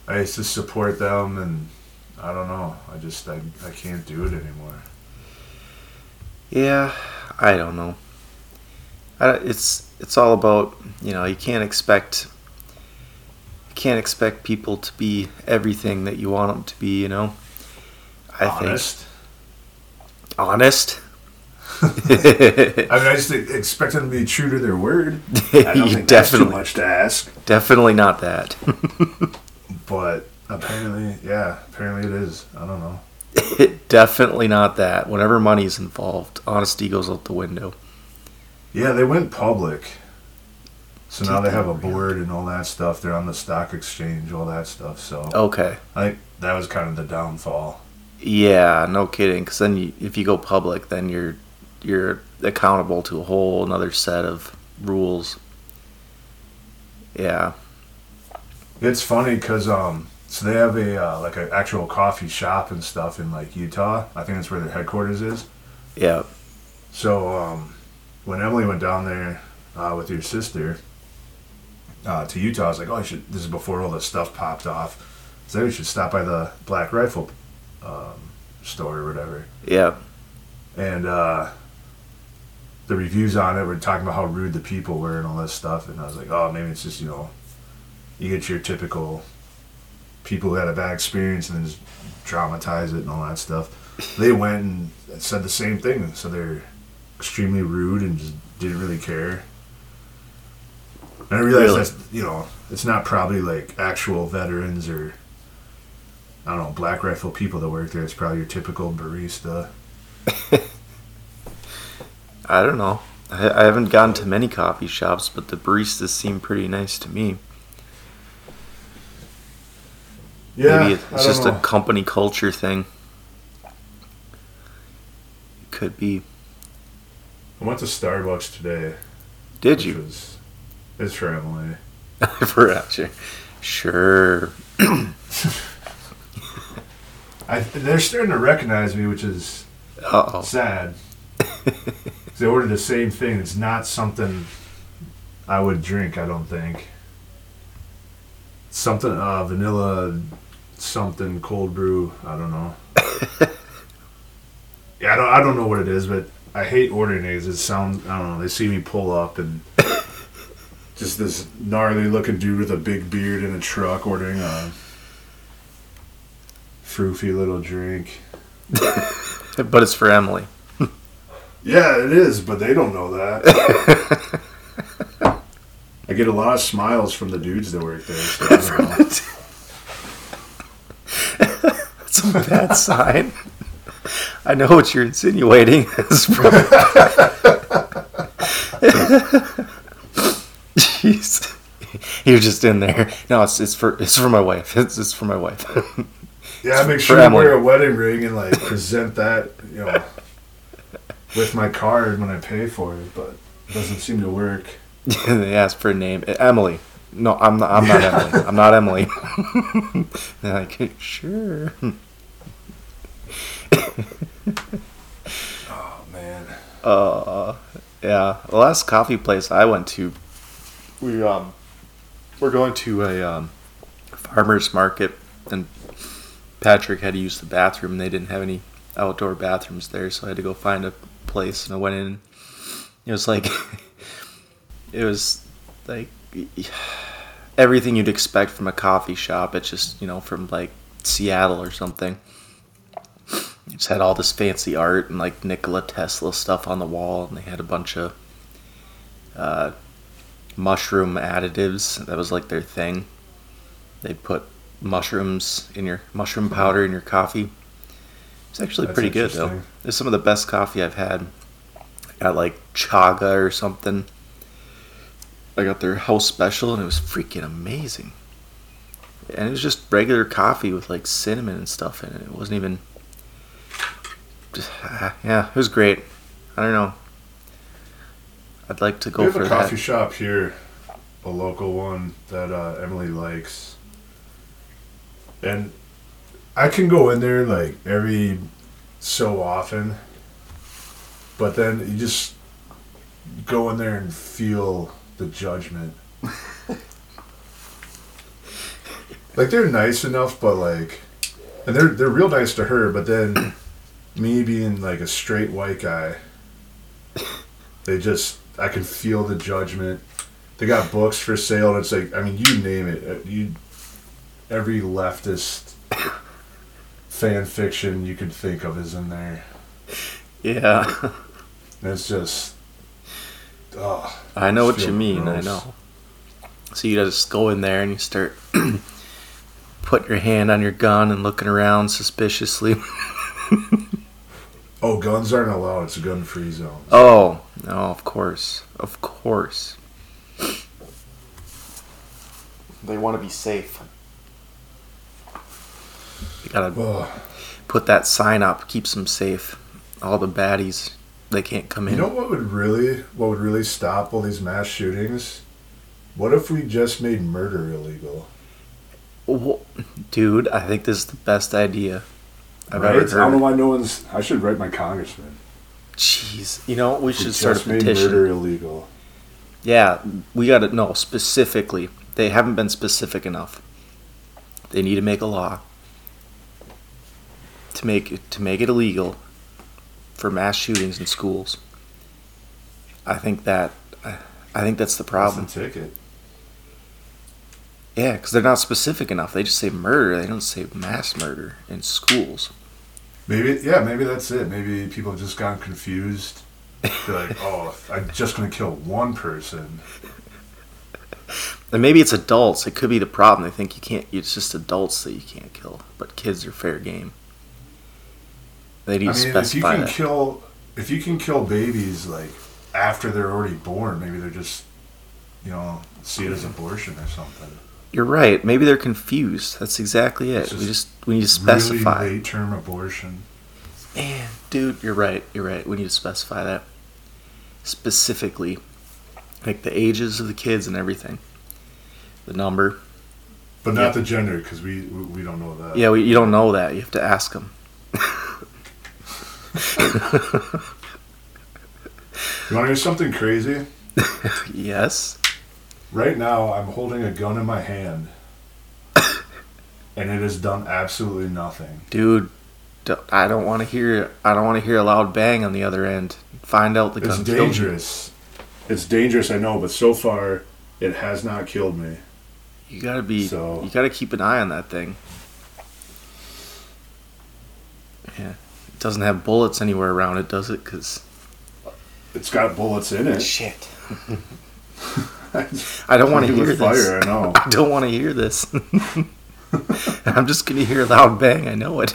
I used to support them, and I don't know. I just I, I can't do it anymore. Yeah, I don't know. I, it's it's all about you know you can't expect you can't expect people to be everything that you want them to be. You know. I Honest. think honest. I mean, I just expect them to be true to their word. I don't think that's too definitely much to ask. definitely not that. But apparently, yeah, apparently it is. I don't know. definitely not that. Whenever money's involved, honesty goes out the window. Yeah, they went public. So now they have a board and all that stuff. They're on the stock exchange, all that stuff. So Okay. I think that was kind of the downfall. Yeah, no kidding. Because then, you, if you go public, then you're you're accountable to a whole another set of rules. Yeah. It's funny because um, so they have a uh, like an actual coffee shop and stuff in like Utah. I think that's where their headquarters is. Yeah. So um, when Emily went down there uh, with your sister uh, to Utah, I was like, oh, I should. This is before all this stuff popped off. So we should stop by the Black Rifle um, store or whatever. Yeah. And uh, the reviews on it were talking about how rude the people were and all this stuff. And I was like, oh, maybe it's just you know, you get your typical people who had a bad experience and then just dramatize it and all that stuff. They went and said the same thing. So they're extremely rude and just didn't really care. And I realized Really? that's you know it's not probably like actual veterans or I don't know black rifle people that work there. It's probably your typical barista. I don't know. I, I haven't gone to many coffee shops, but the baristas seem pretty nice to me. Maybe I it's just know. a company culture thing. Could be. I went to Starbucks today. Did you? Was, it's for Emily. For sure. Sure. I, they're starting to recognize me, which is Uh oh. sad. they ordered the same thing. It's not something I would drink. I don't think. Something uh, vanilla, something cold brew. I don't know. yeah, I don't. I don't know what it is, but I hate ordering eggs. It sounds. I don't know. They see me pull up and just this gnarly looking dude with a big beard in a truck ordering a froofy little drink. But it's for Emily. Yeah, it is, but they don't know that. I get a lot of smiles from the dudes that work there. So I don't know. That's a bad sign. I know what you're insinuating. Probably- You're just in there. No, it's it's for it's for my wife. It's, it's for my wife. Yeah, I make sure Emily. wear a wedding ring and like present that, you know, with my card when I pay for it, but it doesn't seem to work. they ask for a name. Emily. No, I'm not. I'm not Emily. I'm not Emily. They're like, sure. Oh man. Uh, yeah. The last coffee place I went to, we um, we're going to a um, farmers market, and Patrick had to use the bathroom. They didn't have any outdoor bathrooms there, so I had to go find a place. And I went in. It was like, it was like everything you'd expect from a coffee shop. It's just you know from like Seattle or something. It just had all this fancy art and like Nikola Tesla stuff on the wall, and they had a bunch of uh, mushroom additives. That was like their thing. They put mushrooms in your mushroom powder in your coffee. It's actually That's pretty good though. It's some of the best coffee I've had. Got like chaga or something. I got their house special and it was freaking amazing. And it was just regular coffee with like cinnamon and stuff in it. It wasn't even. Yeah, it was great. I don't know. I'd like to We go have for a coffee that. shop here, a local one that uh, Emily likes, and I can go in there like every so often, but then you just go in there and feel the judgment. like they're nice enough, but like, and they're they're real nice to her, but then me being like a straight white guy, they just I can feel the judgment. They got books for sale, and it's like I mean, you name it, uh, you every leftist fan fiction you could think of is in there, Yeah, and it's just oh, I know what you mean. I know. So you just go in there and you start putting your hand on your gun and looking around suspiciously. oh, guns aren't allowed. It's a gun-free zone. Oh, no, of course. Of course. They want to be safe. You gotta put that sign up, keeps them safe. All the baddies, they can't come in. you know what would really what would really stop all these mass shootings? What if we just made murder illegal? Wha- Dude, I think this is the best idea I've right? ever I don't know why no one's. I should write my congressman. Jeez, you know we We should start a just made petition. murder illegal. Yeah, we got to know specifically. They haven't been specific enough. They need to make a law to make to make it illegal for mass shootings in schools. I think that I think that's the problem. That's ticket. Yeah, because they're not specific enough. They just say murder. They don't say mass murder in schools. Maybe yeah, maybe that's it. Maybe people have just gotten confused. They're like, oh, I'm just gonna kill one person. And maybe it's adults. It could be the problem. They think you can't. It's just adults that you can't kill, but kids are fair game. They need I to mean, if you can that. kill, if you can kill babies like after they're already born, maybe they're just, you know, see it as abortion or something. You're right. Maybe they're confused. That's exactly it. It's we just just we need to specify. Really late term abortion. Man, dude, you're right. You're right. We need to specify that specifically, like the ages of the kids and everything, the number. But not Yeah. the gender, because we, we we don't know that. Yeah, we, you don't know that. You have to ask them. You want to hear something crazy? yes. Right now, I'm holding a gun in my hand, and it has done absolutely nothing. Dude, I don't want to hear. I don't want to hear a loud bang on the other end. Find out the It's gun killed dangerous. It's dangerous, I know, but so far, it has not killed me. You gotta be. So- You gotta keep an eye on that thing. Yeah, doesn't have bullets anywhere around it, does it? Cause It's got bullets in it. shit. I don't want to hear this. fire, I know. I don't want to hear this. I'm just gonna hear a loud bang. I know it.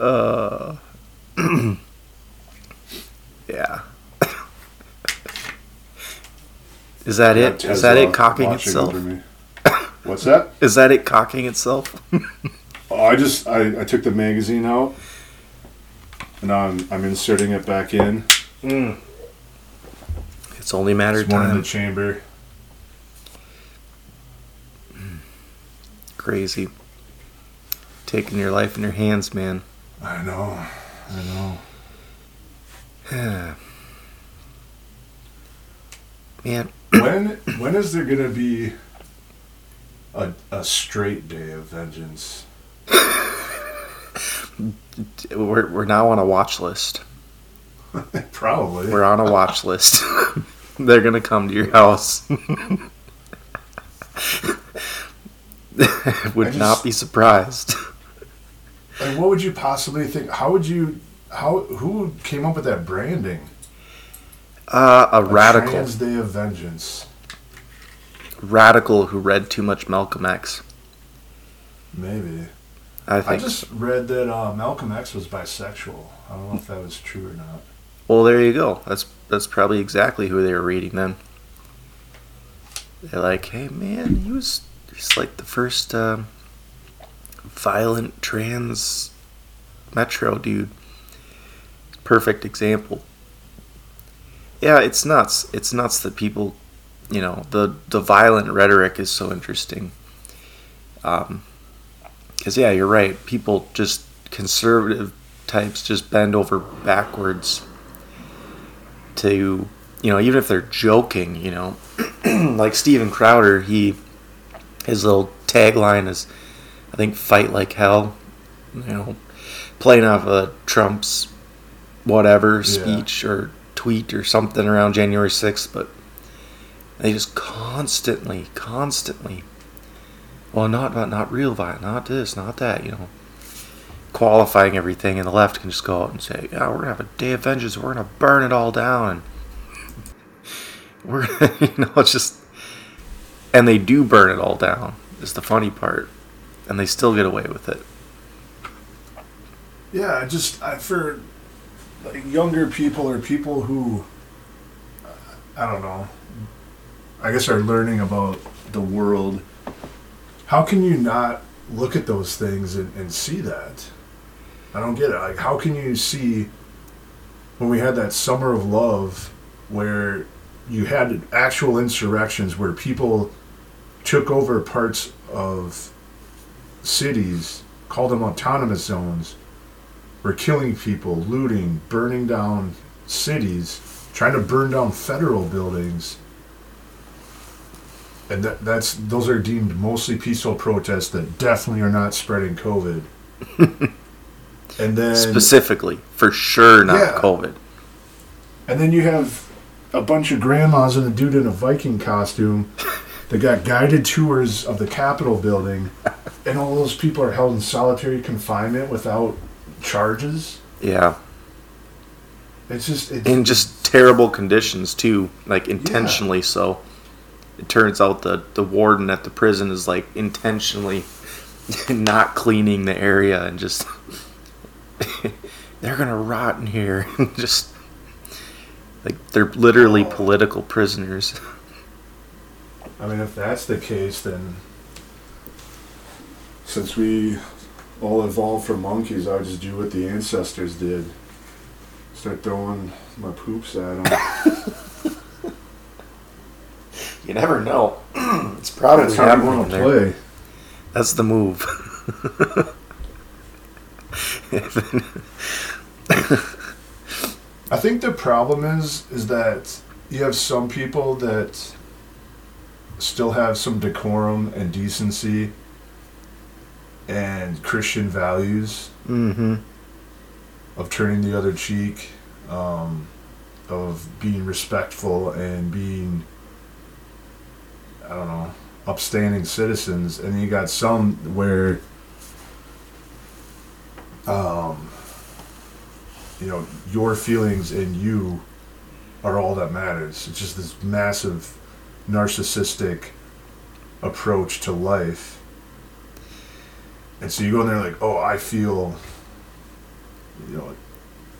uh, yeah. Is that I it? got Is that it cocking itself? What's that? Is that it cocking itself? I just I, I took the magazine out, and now I'm I'm inserting it back in. Mm. It's only a matter of It's one in the chamber. Mm. Crazy. Taking your life in your hands, man. I know. I know. man, when when is there gonna be a a straight day of vengeance? We're, we're now on a watch list. Probably. We're on a watch list. They're gonna come to your house. Would I just- not be surprised. Like, what would you possibly think? How would you? How who came up with that branding? Uh, a A radical, Trans Day of Vengeance. radical who read too much Malcolm X. Maybe. I I just read that uh, Malcolm X was bisexual. I don't know if that was true or not. Well, there you go. That's that's probably exactly who they were reading then. They're like, hey man, he was he's like the first um, violent trans metro dude. Perfect example. Yeah, it's nuts. It's nuts that people, you know, the the violent rhetoric is so interesting. Um, because yeah, you're right. People just conservative types just bend over backwards to you know even if they're joking you know like Steven Crowder he his little tagline is I think fight like hell you know playing off of Trump's whatever speech or tweet or something around January 6th but they just constantly constantly well not not, real violence not this not that you know qualifying everything, and the left can just go out and say, "Yeah, we're gonna have a day of vengeance. We're gonna burn it all down." We're, you know, it's just, and they do burn it all down. Is the funny part, and they still get away with it. Yeah, just I, for like younger people or people who I don't know. I guess are learning about the world. How can you not look at those things and, and see that? I don't get it. Like, how can you see when we had that summer of love where you had actual insurrections where people took over parts of cities, called them autonomous zones, were killing people, looting, burning down cities, trying to burn down federal buildings. And that, that's those are deemed mostly peaceful protests that definitely are not spreading COVID. and then Specifically, for sure, not Yeah. COVID. and then you have a bunch of grandmas and a dude in a Viking costume that got guided tours of the Capitol building, and all those people are held in solitary confinement without charges. Yeah, It's just it's, in just terrible conditions too, like intentionally so. It turns out the the warden at the prison is like intentionally not cleaning the area and just they're gonna rot in here. just like they're literally oh. political prisoners. I mean, if that's the case, then since we all evolved from monkeys, I would just do what the ancestors did. Start throwing my poops at them. You never know. it's probably That's how want to play. That's the move. I think the problem is is that you have some people that still have some decorum and decency and Christian values mm-hmm. of turning the other cheek, um, of being respectful and being, I don't know, upstanding citizens. And you got some where, um, you know, your feelings and you are all that matters. It's just this massive narcissistic approach to life. And so you go in there like, oh, I feel, you know,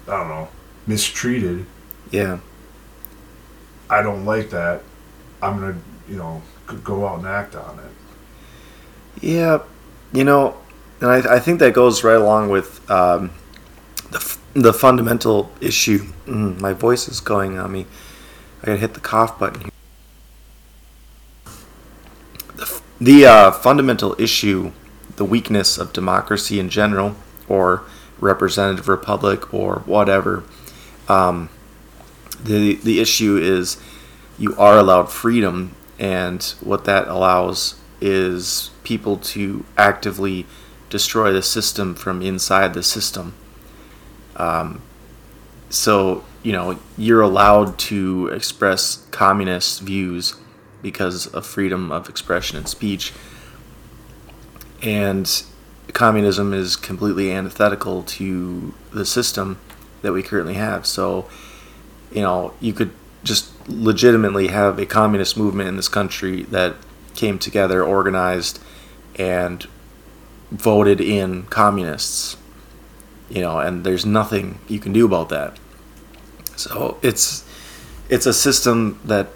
I don't know, mistreated. Yeah. I don't like that. I'm gonna, you know, g- go out and act on it. Yeah, you know, and I, I think that goes right along with um, the, f- the fundamental issue. Mm, my voice is going on me. I gotta hit the cough button here. The, the uh, fundamental issue, the weakness of democracy in general, or representative republic, or whatever. Um, the the issue is you are allowed freedom, and what that allows is people to actively destroy the system from inside the system. Um, so you know you're allowed to express communist views because of freedom of expression and speech, and communism is completely antithetical to the system that we currently have. So you know you could just legitimately have a communist movement in this country that came together, organized, and voted in communists. You know, and there's nothing you can do about that. So it's it's a system that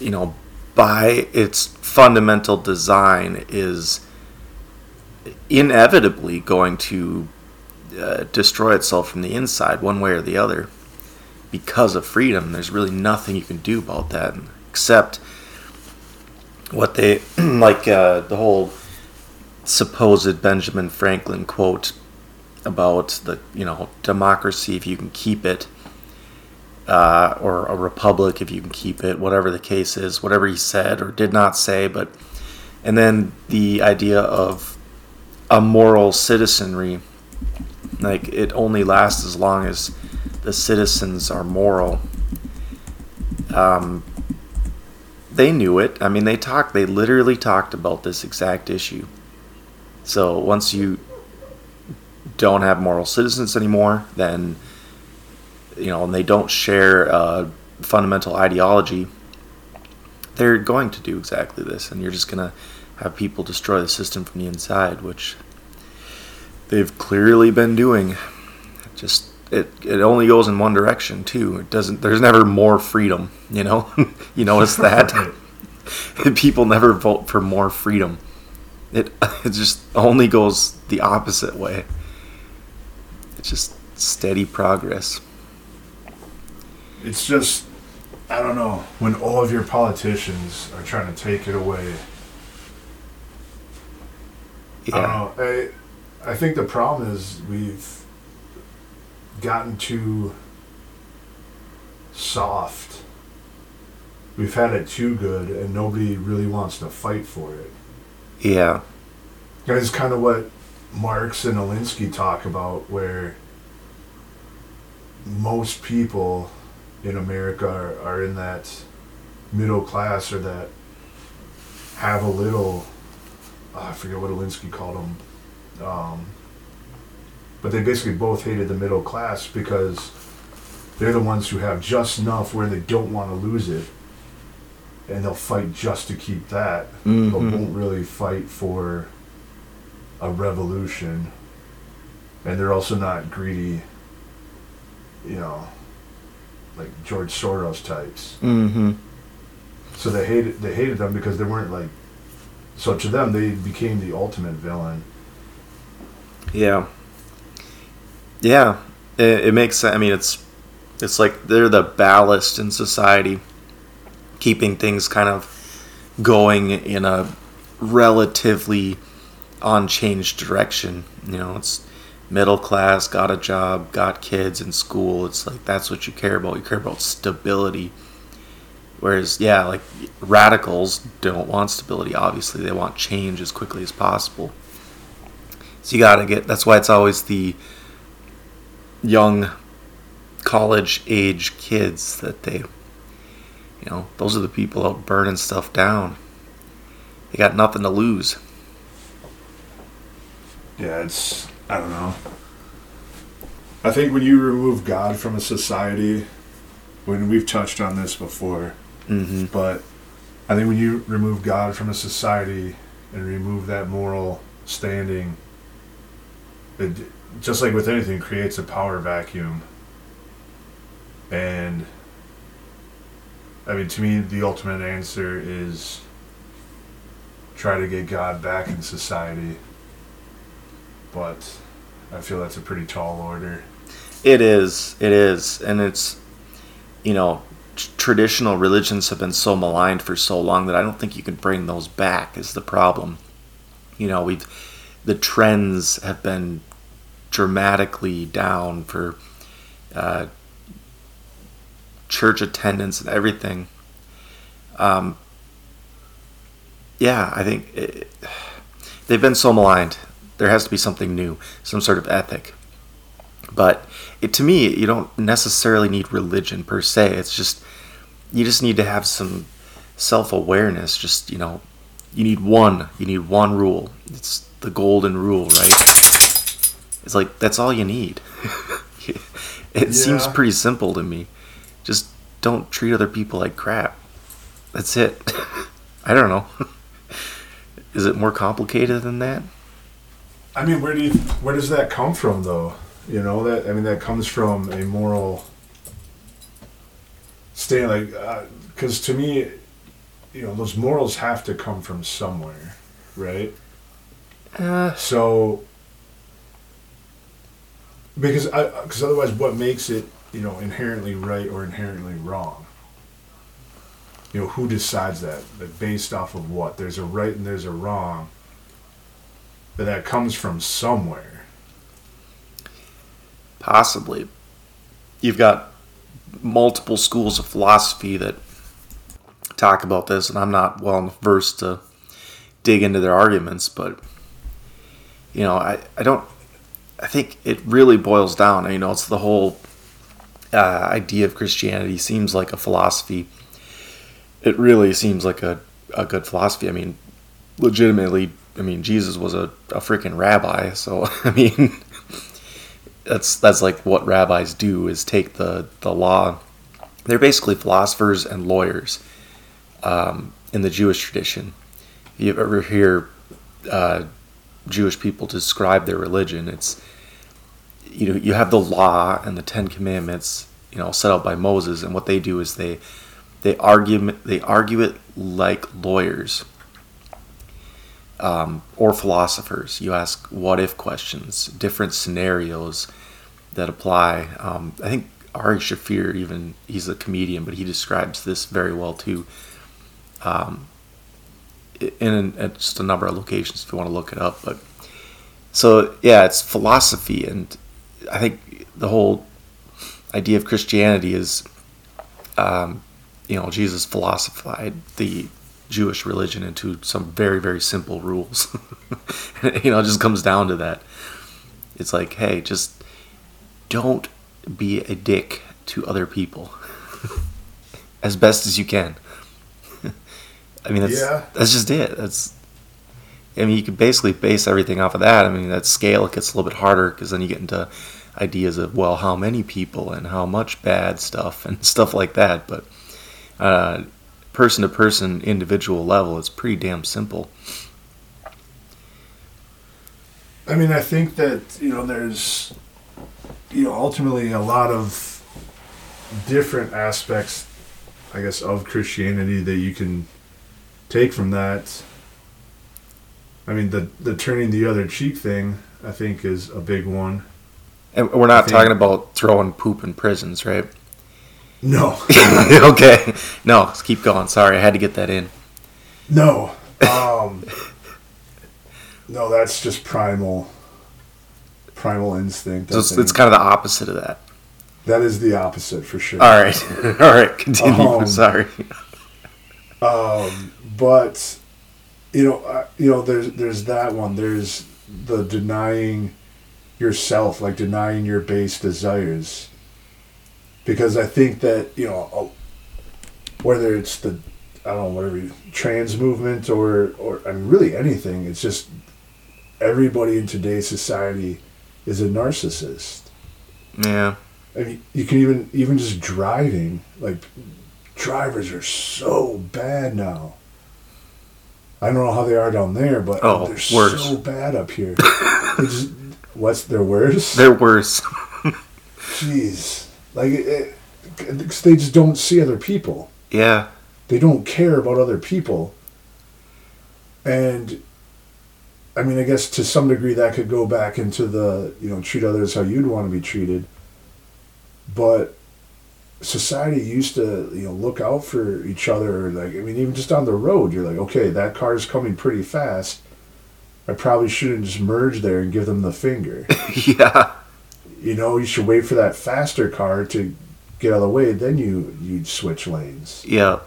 you know by its fundamental design is inevitably going to uh, destroy itself from the inside one way or the other because of freedom there's really nothing you can do about that except what they like uh, the whole supposed benjamin franklin quote about the you know democracy if you can keep it uh, or a republic if you can keep it whatever the case is whatever he said or did not say but and then the idea of a moral citizenry like it only lasts as long as the citizens are moral. Um, they knew it. I mean they talked they literally talked about this exact issue. So once you don't have moral citizens anymore then you know and they don't share a fundamental ideology they're going to do exactly this and you're just to have people destroy the system from the inside which they've clearly been doing. Just it it only goes in one direction too. It doesn't there's never more freedom you know? You notice that? People never vote for more freedom. It it just only goes the opposite way. It's just steady progress. It's just, I don't know, when all of your politicians are trying to take it away. I don't yeah. know. I, I think the problem is we've gotten too soft. We've had it too good, and nobody really wants to fight for it. yeah And it's kind of what Marx and Alinsky talk about, where most people in America are, are in that middle class or that have a little. oh, I forget what Alinsky called them. Um, but they basically both hated the middle class because they're the ones who have just enough where they don't want to lose it. And they'll fight just to keep that, but Mhm. won't really fight for a revolution. And they're also not greedy, you know, like George Soros types. mm-hmm So they hated they hated them because they weren't like. So to them, they became the ultimate villain. Yeah. Yeah. It, it makes sense. I mean, it's it's like they're the ballast in society, keeping things kind of going in a relatively unchanged direction. You know, it's middle class, got a job, got kids in school. It's like that's what you care about. You care about stability. Whereas, yeah, like radicals don't want stability. Obviously, they want change as quickly as possible. So you gotta get. That's why it's always the young, college age kids that they, you know, those are the people out burning stuff down. They got nothing to lose. Yeah, it's I don't know. I think when you remove God from a society, when we've touched on this before, Mm-hmm. but I think when you remove God from a society and remove that moral standing, it just like with anything creates a power vacuum. And I mean, to me, the ultimate answer is try to get God back in society. But I feel that's a pretty tall order. It is. It is. And it's, you know, t- traditional religions have been so maligned for so long that I don't think you can bring those back, is the problem. You know, we've, the trends have been dramatically down for uh, church attendance and everything. Um, yeah, I think it, they've been so maligned. There has to be something new, some sort of ethic. But it, to me, you don't necessarily need religion per se. It's just you just need to have some self-awareness. Just you know, you need one. You need one rule. It's the golden rule, right? It's like that's all you need. it yeah. seems pretty simple to me. Just don't treat other people like crap. That's it. I don't know. Is it more complicated than that? I mean, where do you where does that come from though? You know that I mean that comes from a moral stay like because uh, to me, you know, those morals have to come from somewhere, right? Uh, so because because otherwise, what makes it you know inherently right or inherently wrong? You know, who decides that? Like based off of what? There's a right and there's a wrong. But that comes from somewhere. Possibly. You've got multiple schools of philosophy that talk about this, and I'm not well versed to dig into their arguments, but you know, I, I don't I think it really boils down. You know, it's the whole uh, idea of Christianity seems like a philosophy. It really seems like a, a good philosophy. I mean, legitimately, I mean, Jesus was a, a freaking rabbi. So, I mean, that's that's like what rabbis do is take the, the law. They're basically philosophers and lawyers um, in the Jewish tradition. If you ever hear uh, Jewish people describe their religion, it's you know you have the law and the Ten Commandments, you know, set out by Moses, and what they do is they they argue they argue it like lawyers um, or philosophers. You ask what if questions, different scenarios that apply. Um, I think Ari Shaffir, even he's a comedian, but he describes this very well too. Um, in, just a number of locations if you want to look it up, but so yeah, it's philosophy, and I think the whole idea of Christianity is, um, you know, Jesus philosophized the Jewish religion into some very, very simple rules. you know, it just comes down to that. It's like, hey, just don't be a dick to other people as best as you can. I mean, that's yeah. that's just it. That's I mean, you can basically base everything off of that. I mean, that scale it gets a little bit harder because then you get into ideas of well, how many people and how much bad stuff and stuff like that. But uh, person to person, individual level, it's pretty damn simple. I mean, I think that you know, there's you know, ultimately a lot of different aspects, I guess, of Christianity that you can take from that I mean, the the turning the other cheek thing, I think, is a big one. And we're not talking about throwing poop in prisons, right? No. okay. No, let's keep going. Sorry, I had to get that in. No. Um, no, that's just primal, primal instinct. So it's, it's, kind of the opposite of that. That is the opposite for sure. All right. All right. Continue. Um, Sorry. Um, but you know, uh, you know, there's there's that one. There's the denying yourself, like denying your base desires. Because I think that you know, whether it's the I don't know whatever trans movement or or I mean really anything, it's just everybody in today's society is a narcissist. Yeah. I mean, you can even even just driving like drivers are so bad now I don't know how they are down there, but oh, they're worse. so bad up here. just, what's they're worse? They're worse. Jeez, like it, it, they just don't see other people. Yeah. They don't care about other people. And I mean, I guess to some degree that could go back into the, you know, treat others how you'd want to be treated. But society used to, you know, look out for each other. Like, I mean, even just on the road, you're like, okay, that car is coming pretty fast. I probably shouldn't just merge there and give them the finger. yeah. You know, you should wait for that faster car to get out of the way, then you you switch lanes. Yeah.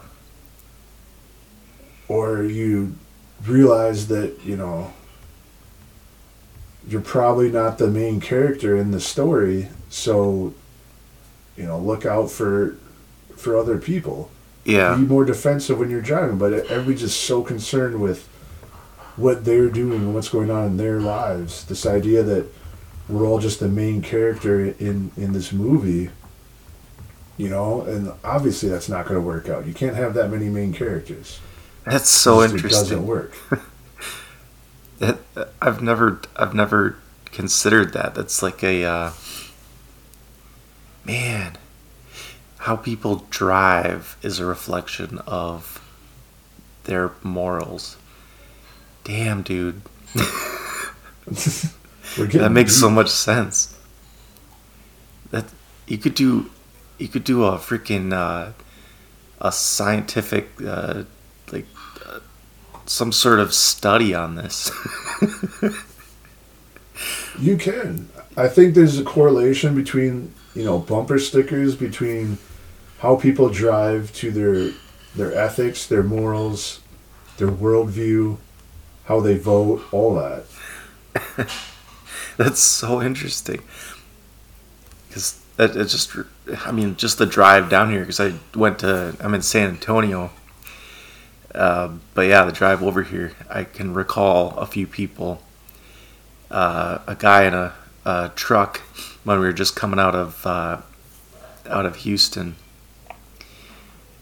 Or you realize that, you know, you're probably not the main character in the story, so you know, look out for for other people. Yeah. Be more defensive when you're driving, but everybody's just so concerned with what they're doing and what's going on in their lives. This idea that we're all just the main character in in this movie, you know, and obviously that's not going to work out. You can't have that many main characters. That's so just- interesting. It doesn't work. That, I've never I've never considered that. That's like a uh, man. How people drive is a reflection of their morals. Damn, dude. That makes so much sense. That you could do, you could do a freaking uh, a scientific uh, like uh, some sort of study on this. You can. I think there's a correlation between you know bumper stickers between how people drive to their their ethics, their morals, their worldview, how they vote, all that. That's so interesting. Because it just, I mean, just the drive down here. Because I went to, I'm in San Antonio. Uh, but yeah, the drive over here, I can recall a few people. Uh, a guy in a, a truck when we were just coming out of uh, out of Houston,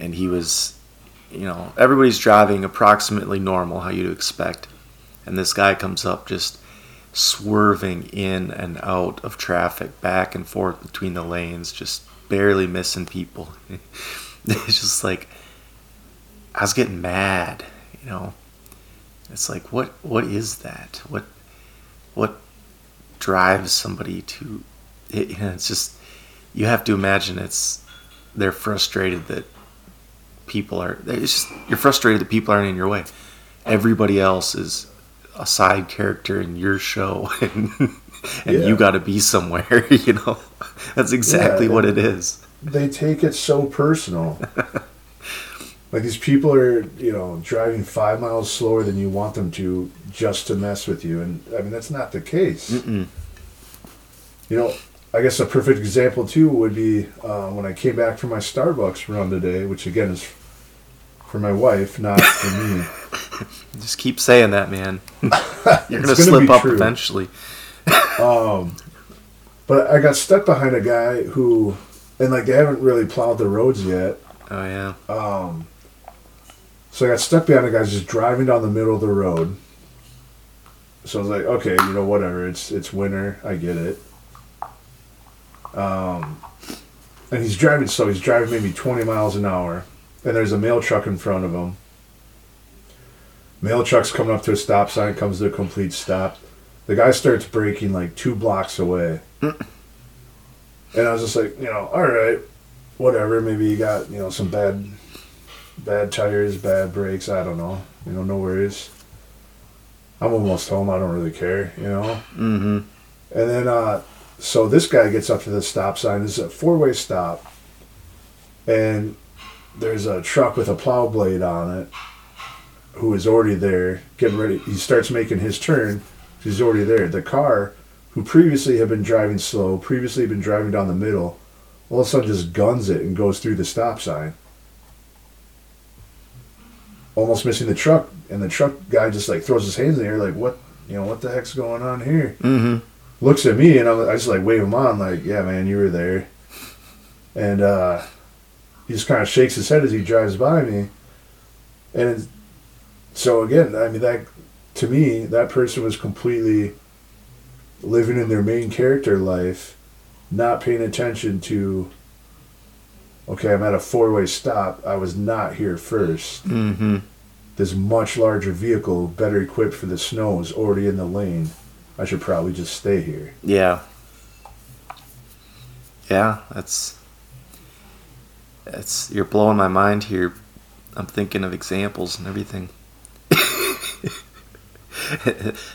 and he was, you know, everybody's driving approximately normal, how you'd expect, and this guy comes up just swerving in and out of traffic, back and forth between the lanes, just barely missing people. it's just like I was getting mad, you know. It's like what what is that? What what drives somebody to it, you know, it's just you have to imagine it's they're frustrated that people are it's just you're frustrated that people aren't in your way. Everybody else is a side character in your show and and Yeah. you got to be somewhere, you know. That's exactly Yeah, what it is. They take it so personal. like these people are, you know, driving five miles slower than you want them to just to mess with you, and I mean that's not the case. Mm-mm. You know, I guess a perfect example too would be uh, when I came back from my Starbucks run today, which again is for my wife, not for me. Just keep saying that, man. You're gonna gonna slip up true. eventually. Um, but I got stuck behind a guy who, and like they haven't really plowed the roads yet. Oh yeah. Um, so I got stuck behind a guy just driving down the middle of the road. So I was like, okay, you know, whatever. It's it's winter. I get it. Um, and he's driving so He's driving maybe twenty miles an hour, and there's a mail truck in front of him. Mail truck's coming up to a stop sign, comes to a complete stop. The guy starts braking like two blocks away. and I was just like, you know, all right, whatever. Maybe you got, you know, some bad bad tires, bad brakes, I don't know. You know, no worries. I'm almost home, I don't really care, you know. Mm-hmm. And then uh so this guy gets up to the stop sign. This is a four way stop. And there's a truck with a plow blade on it who is already there, getting ready. He starts making his turn. He's already there. The car, who previously had been driving slow, previously had been driving down the middle, all of a sudden just guns it and goes through the stop sign. Almost missing the truck, and the truck guy just like throws his hands in the air, like, "What? You know, what the heck's going on here?" Mm-hmm. Looks at me and I'm, I just like wave him on like yeah man you were there and uh, he just kind of shakes his head as he drives by me and it's, so again I mean that to me that person was completely living in their main character life not paying attention to okay, I'm at a four way stop. I was not here first. Mm-hmm. This much larger vehicle, better equipped for the snow, is already in the lane. I should probably just stay here. Yeah. Yeah, that's that's you're blowing my mind here. I'm thinking of examples and everything.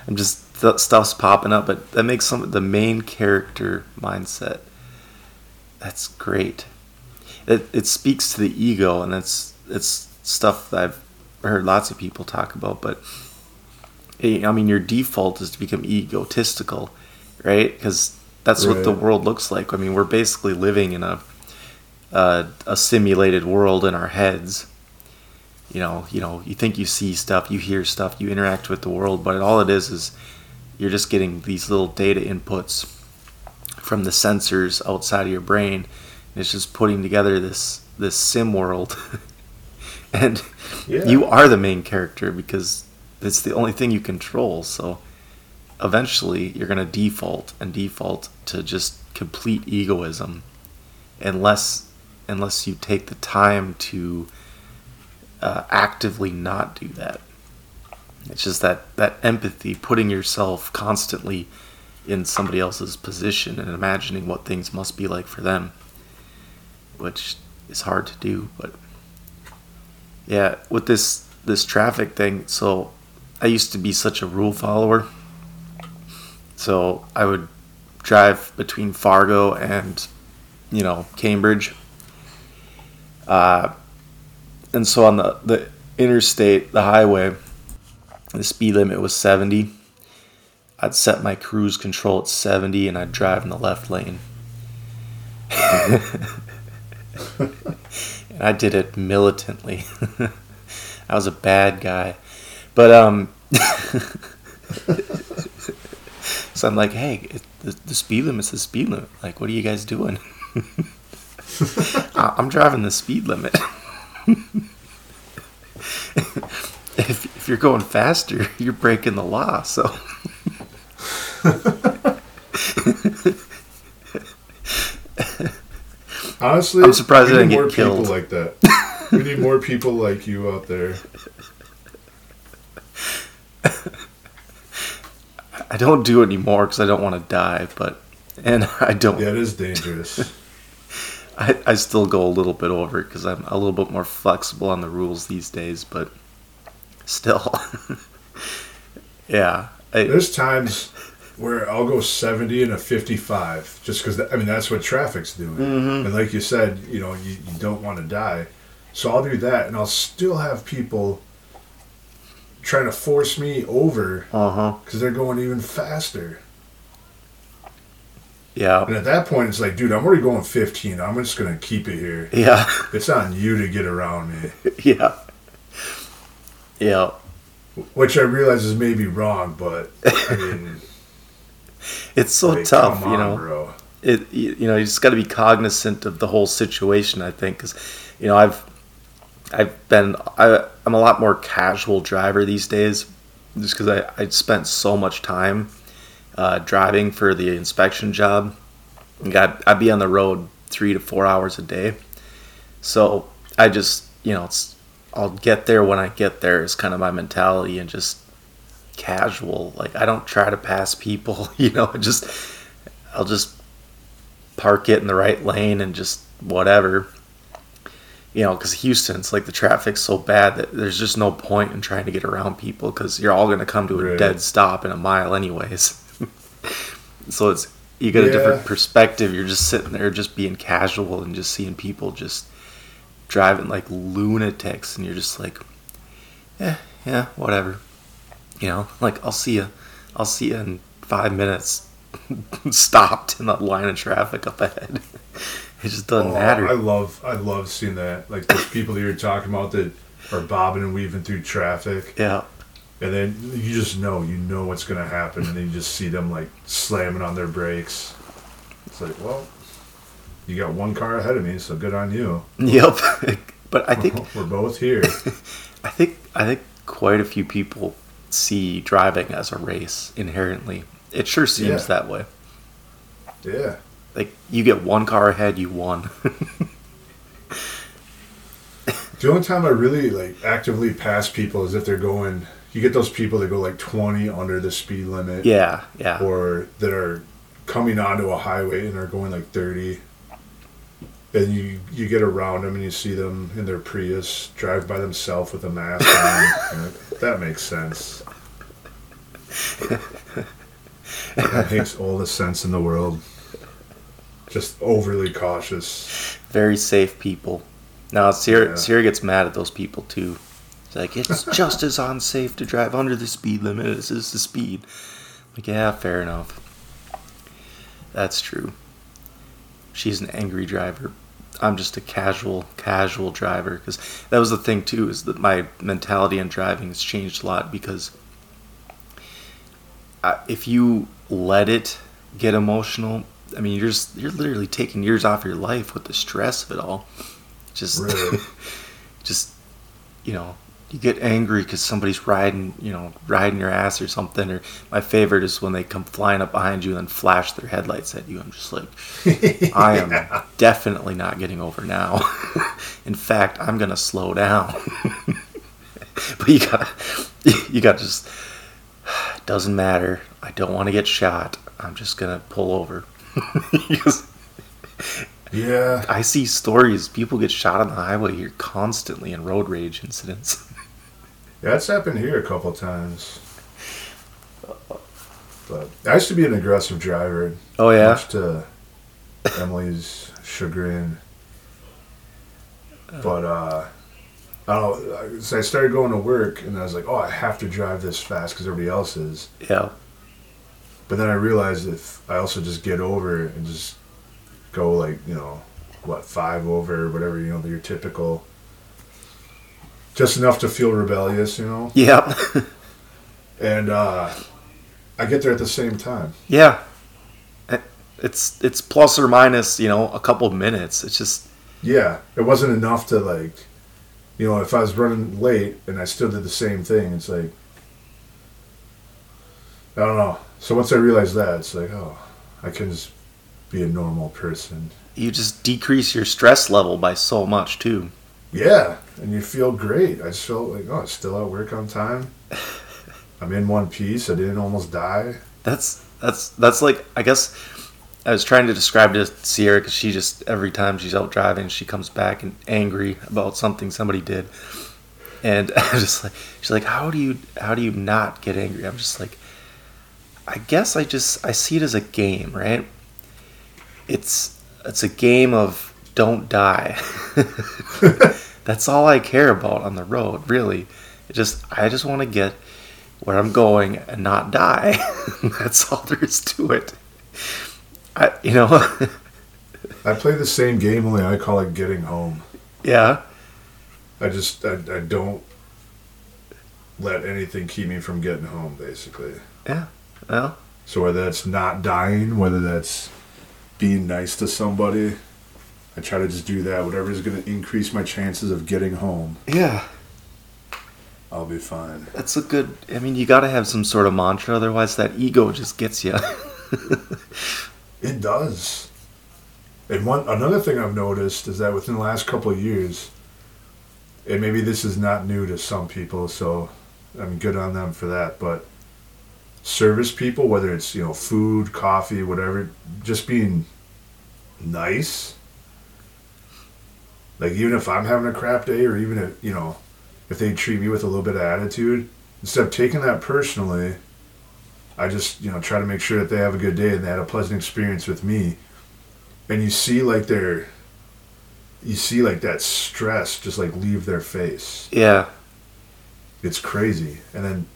I'm just th- stuff's popping up, but that makes some the main character mindset. That's great. It it speaks to the ego, and it's it's stuff that I've heard lots of people talk about. But Eh, I mean, your default is to become egotistical, right? Because that's what the world looks like. I mean, we're basically living in a a, a simulated world in our heads. You know, you know, you think you see stuff, you hear stuff, you interact with the world, but all it is is you're just getting these little data inputs from the sensors outside of your brain. And it's just putting together this this sim world. and Yeah. you are the main character because it's the only thing you control. So eventually you're going to default and default to just complete egoism unless unless you take the time to uh, actively not do that. It's just that that empathy, putting yourself constantly in somebody else's position and imagining what things must be like for them, which is hard to do. But yeah, with this this traffic thing, so I used to be such a rule follower. So I would drive between Fargo and you know Cambridge. Uh, and so on the, the interstate, the highway, the speed limit was 70. I'd set my cruise control at 70 and I'd drive in the left lane. and I did it militantly. I was a bad guy. But, um, so I'm like, hey, it, the, the speed limit's the speed limit. Like, what are you guys doing? I- I'm driving the speed limit. if, if you're going faster, you're breaking the law. So, Honestly, I'm surprised we I didn't more get killed. people like that. we need more people like you out there. I don't do it anymore because I don't want to die. But, and I don't. Yeah, it is dangerous. I, I still go a little bit over because I'm a little bit more flexible on the rules these days. But still, yeah. I, There's times where I'll go 70 and a 55 just because, I mean, that's what traffic's doing. Mhm. And like you said, you know, you, you don't want to die. So I'll do that and I'll still have people trying to force me over uh huh. because they're going even faster. Yeah. And at that point, it's like, dude, I'm already going 15. I'm just going to keep it here. Yeah. It's on you to get around me. yeah. Yeah. Which I realize is maybe wrong, but I mean, It's so like, tough, come you know. bro. it you, you know you just got to be cognizant of the whole situation i think because you know i've i've been I, i'm a lot more casual driver these days just because I, I spent so much time uh, driving for the inspection job. Got i'd be on the road three to four hours a day. So i just you know it's i'll get there when i get there is kind of my mentality and just casual. Like i don't try to pass people you know I just i'll just park it in the right lane and just whatever. You know, because Houston's like the traffic's so bad that there's just no point in trying to get around people because you're all going to come to a Right. dead stop in a mile, anyways. so it's you get a different perspective. You're just sitting there, just being casual and just seeing people just driving like lunatics, and you're just like, yeah, yeah, whatever. You know, like I'll see you, I'll see you in five minutes. Stopped in that line of traffic up ahead. It just doesn't Oh, matter. I love I love seeing that. Like those people that you're talking about that are bobbing and weaving through traffic, yeah, and then you just know you know what's gonna happen, and then you just see them like slamming on their brakes. It's like, well, you got one car ahead of me, so good on you. yep. but I think we're both here. I think I think quite a few people see driving as a race inherently. It sure seems Yeah. that way. Yeah, Like you get one car ahead, you won. The only time I really like actively pass people is if they're going. You get those people that go like 20 under the speed limit, Yeah, yeah. or that are coming onto a highway and are going like 30. And you you get around them and you see them in their Prius drive by themselves with a mask on. Like, that makes sense. that makes all the sense in the world. Just overly cautious. Very safe people. Now Sierra Yeah. Sierra gets mad at those people too. It's like it's just as unsafe to drive under the speed limit as is the speed. Like yeah, fair enough. That's true. She's an angry driver. I'm just a casual, casual driver because that was the thing too. Is that my mentality on driving has changed a lot because uh, if you let it get emotional, I mean, you're just you're literally taking years off your life with the stress of it all. Just, Really? just you know, you get angry because somebody's riding, you know, riding your ass or something. Or my favorite is when they come flying up behind you and then flash their headlights at you. I'm just like, I am definitely not getting over now. In fact, I'm gonna slow down. but you got, you got just doesn't matter. I don't want to get shot. I'm just gonna pull over. Yeah. I see stories. People get shot on the highway here constantly in road rage incidents. Yeah, it's happened here a couple times. But I used to be an aggressive driver, Oh yeah. much to Emily's chagrin. But uh, I don't know. So I started going to work, and I was like, "Oh, I have to drive this fast because everybody else is." Yeah. But then I realized if I also just get over and just go like you know, what five over, or whatever you know, your typical, just enough to feel rebellious, you know. Yeah. and uh, I get there at the same time. yeah. It's it's plus or minus, you know, a couple minutes. It's just Yeah, it wasn't enough to like, you know, if I was running late and I still did the same thing, it's like, I don't know. So once I realized that, it's like, oh, I can just be a normal person. you just decrease your stress level by so much too. Yeah, and you feel great. I just felt like, oh, I still at work on time. I'm in one piece. I didn't almost die. That's that's that's like I guess I was trying to describe to Sierra because she just every time she's out driving she comes back and angry about something somebody did, and I'm just like she's like how do you how do you not get angry? I'm just like I guess I just I see it as a game, right? It's it's a game of don't die. That's all I care about on the road, really. It just I just want to get where I'm going and not die. That's all there is to it. I, you know, I play the same game, only I call it getting home. yeah, I just, I, I don't let anything keep me from getting home, basically. Well, So whether that's not dying, whether that's being nice to somebody, I try to just do that. Whatever is going to increase my chances of getting home, yeah, I'll be fine. that's a good. I mean, you got to have some sort of mantra, otherwise that ego just gets you. It does. And one another thing I've noticed is that within the last couple of years, and maybe this is not new to some people, so I'm good on them for that, but service people, whether it's, you know, food, coffee, whatever, just being nice. Like even if I'm having a crap day or even if, you know, if they treat me with a little bit of attitude, instead of taking that personally, I just, you know, try to make sure that they have a good day and they had a pleasant experience with me. And you see like their you see like that stress just like leave their face. yeah, It's crazy. And then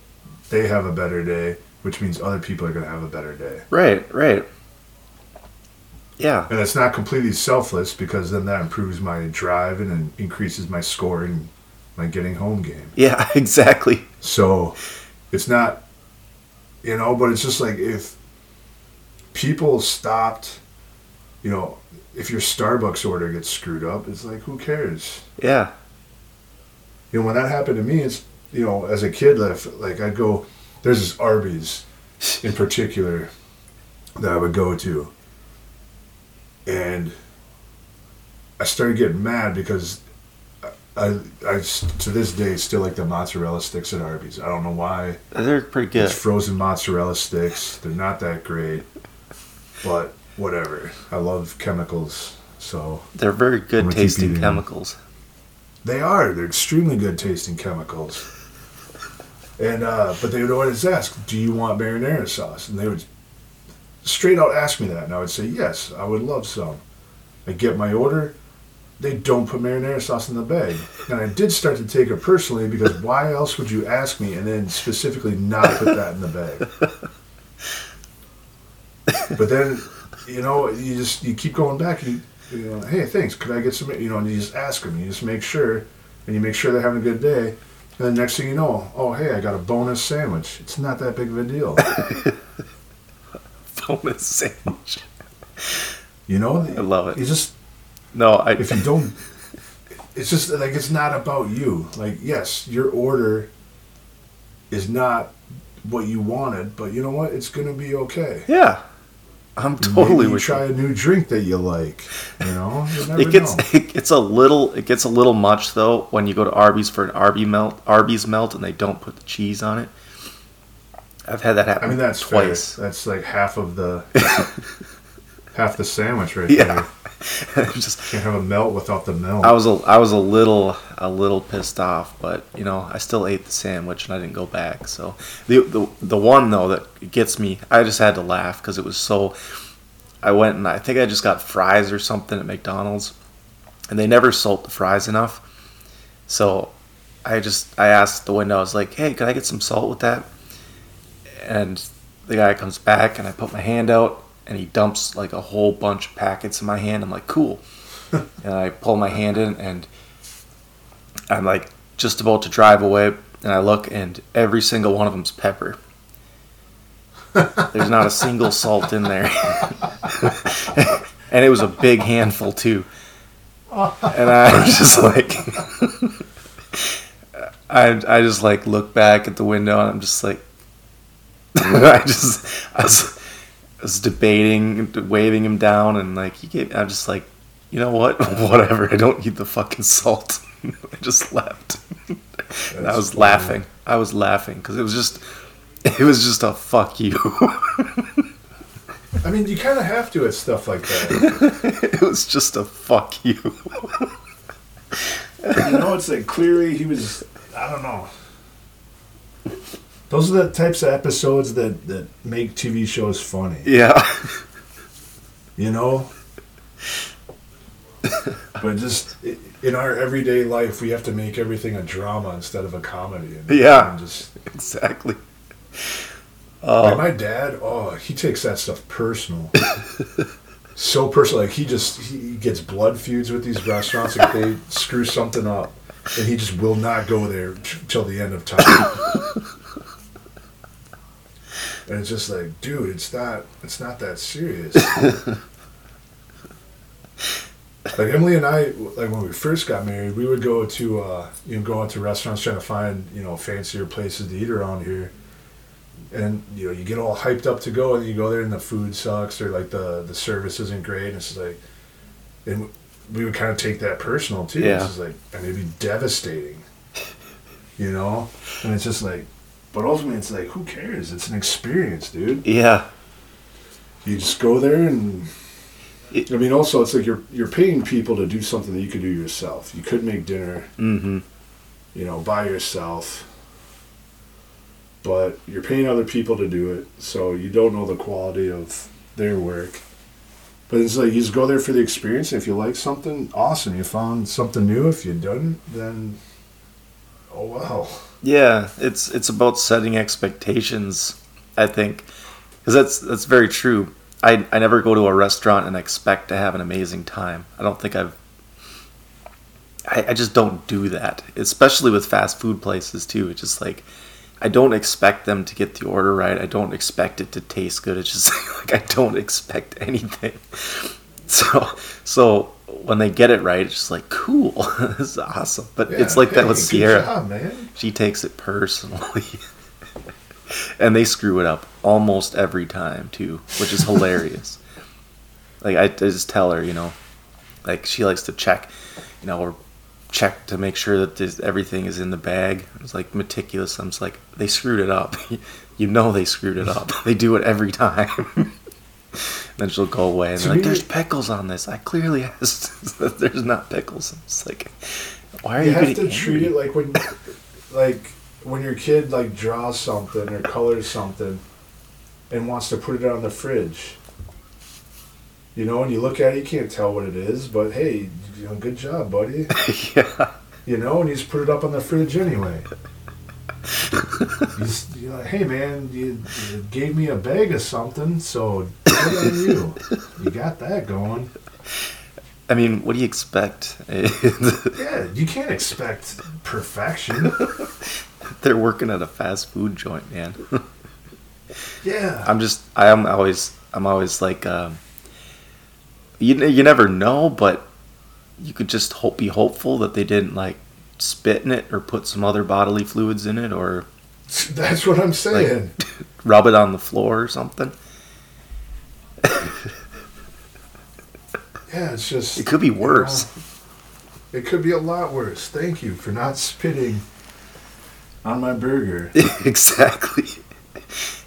they have a better day, which means other people are going to have a better day. right, right. Yeah, And it's not completely selfless because then that improves my drive and increases my scoring, my getting home game. yeah, exactly. So it's not, you know, but it's just like if people stopped, you know, if your Starbucks order gets screwed up, it's like, who cares? Yeah, You know, when that happened to me, it's, you know, as a kid, like, like I'd go, there's this Arby's in particular that I would go to. And I started getting mad because I, I to this day still like the mozzarella sticks at Arby's. I don't know why. They're pretty good. It's frozen mozzarella sticks. They're not that great, but whatever. I love chemicals, so They're very good tasting them. chemicals. they are. They're extremely good tasting chemicals. And uh, but they would always ask, "Do you want marinara sauce?" And they would straight out ask me that, and I would say, "Yes, I would love some." I get my order. They don't put marinara sauce in the bag, and I did start to take it personally because why else would you ask me and then specifically not put that in the bag? But then, you know, you just you keep going back and you, you know, hey, thanks. Could I get some? You know, and you just ask them. You just make sure, and you make sure they're having a good day. And then next thing you know, oh hey, I got a bonus sandwich. It's not that big of a deal. Bonus sandwich. You know, I love it. You just No, I. if you don't, it's just like it's not about you. Like yes, your order is not what you wanted, but you know what? It's gonna be okay. yeah, I'm totally Maybe you with try you. a new drink that you like. You know, you It gets know. it gets a little it gets a little much though when you go to Arby's for an Arby melt Arby's melt and they don't put the cheese on it. I've had that happen I mean, that's twice. Fair. That's like half of the half the sandwich right Yeah, there. Just Can't have a melt without the melt. I was a I was a little a little pissed off, but you know I still ate the sandwich and I didn't go back. So the the the one though that gets me, I just had to laugh because it was so. I went and I think I just got fries or something at McDonald's, and they never salt the fries enough. So I just I asked the window, I was like, "Hey, can I get some salt with that?" And the guy comes back and I put my hand out and he dumps like a whole bunch of packets in my hand. I'm like, "Cool." and I pull my hand in and I'm like just about to drive away and I look and every single one of them's pepper. There's not a single salt in there. and it was a big handful too. And I was just like I I just like look back at the window and I'm just like I just I was, was debating waving him down and like he gave I'm just like you know what whatever I don't need the fucking salt I just left and I was funny. laughing I was laughing because it was just it was just a fuck you I mean, you kind of have to at stuff like that. it was just a fuck you you know, it's like clearly he was. I don't know. Those are the types of episodes that that make TV shows funny. yeah You know. but just in our everyday life, we have to make everything a drama instead of a comedy. And, Yeah. and just exactly Like oh my dad, oh, he takes that stuff personal. so personal. Like he just he gets blood feuds with these restaurants. if they screw something up, and he just will not go there t- till the end of time. and it's just like, dude, it's not it's not that serious. like Emily and I, like when we first got married, we would go to uh, you know go out to restaurants trying to find you know fancier places to eat around here and you know you get all hyped up to go and you go there and the food sucks or like the the service isn't great and it's like and we would kind of take that personal too Yeah. it's just like and it'd be devastating you know and it's just like but ultimately it's like who cares it's an experience dude yeah you just go there and It- I mean also it's like you're you're paying people to do something that you could do yourself you could make dinner mm-hmm you know, by yourself. But you're paying other people to do it, so you don't know the quality of their work. But it's like you just go there for the experience. If you like something, awesome. You found something new. If you didn't, then oh wow. Yeah, it's it's about setting expectations. I think because that's that's very true. I I never go to a restaurant and expect to have an amazing time. I don't think I've. I, I just don't do that, especially with fast food places too. It's just like I don't expect them to get the order right. I don't expect it to taste good. It's just like I don't expect anything. So so when they get it right, it's just like cool. this is awesome. But it's Yeah, like that with Sierra job, man. she takes it personally. and they screw it up almost every time too, which is hilarious. like I, I just tell her, you know, like she likes to check, you know, we're check to make sure that this, everything is in the bag. It's like meticulous. I'm just like, they screwed it up. you know they screwed it up. they do it every time. then she'll go away and To like, me- "There's pickles on this." I clearly asked that there's not pickles. It's like, why are you you, have to treat it like when like when your kid like draws something or colors something and wants to put it on the fridge you know and you look at it you can't tell what it is but hey you know good job buddy yeah. you know and you just put it up on the fridge anyway you're like hey man you, you gave me a bag of something so good on you you got that going I mean, what do you expect? yeah you can't expect perfection They're working at a fast food joint, man. yeah I'm just, I'm always, I'm always like, um, you, you never know, but you could just hope, be hopeful that they didn't like spit in it or put some other bodily fluids in it or That's what I'm saying. rub it on the floor or something. yeah, it's just. It could be you worse. know, it could be a lot worse. Thank you for not spitting on my burger. exactly.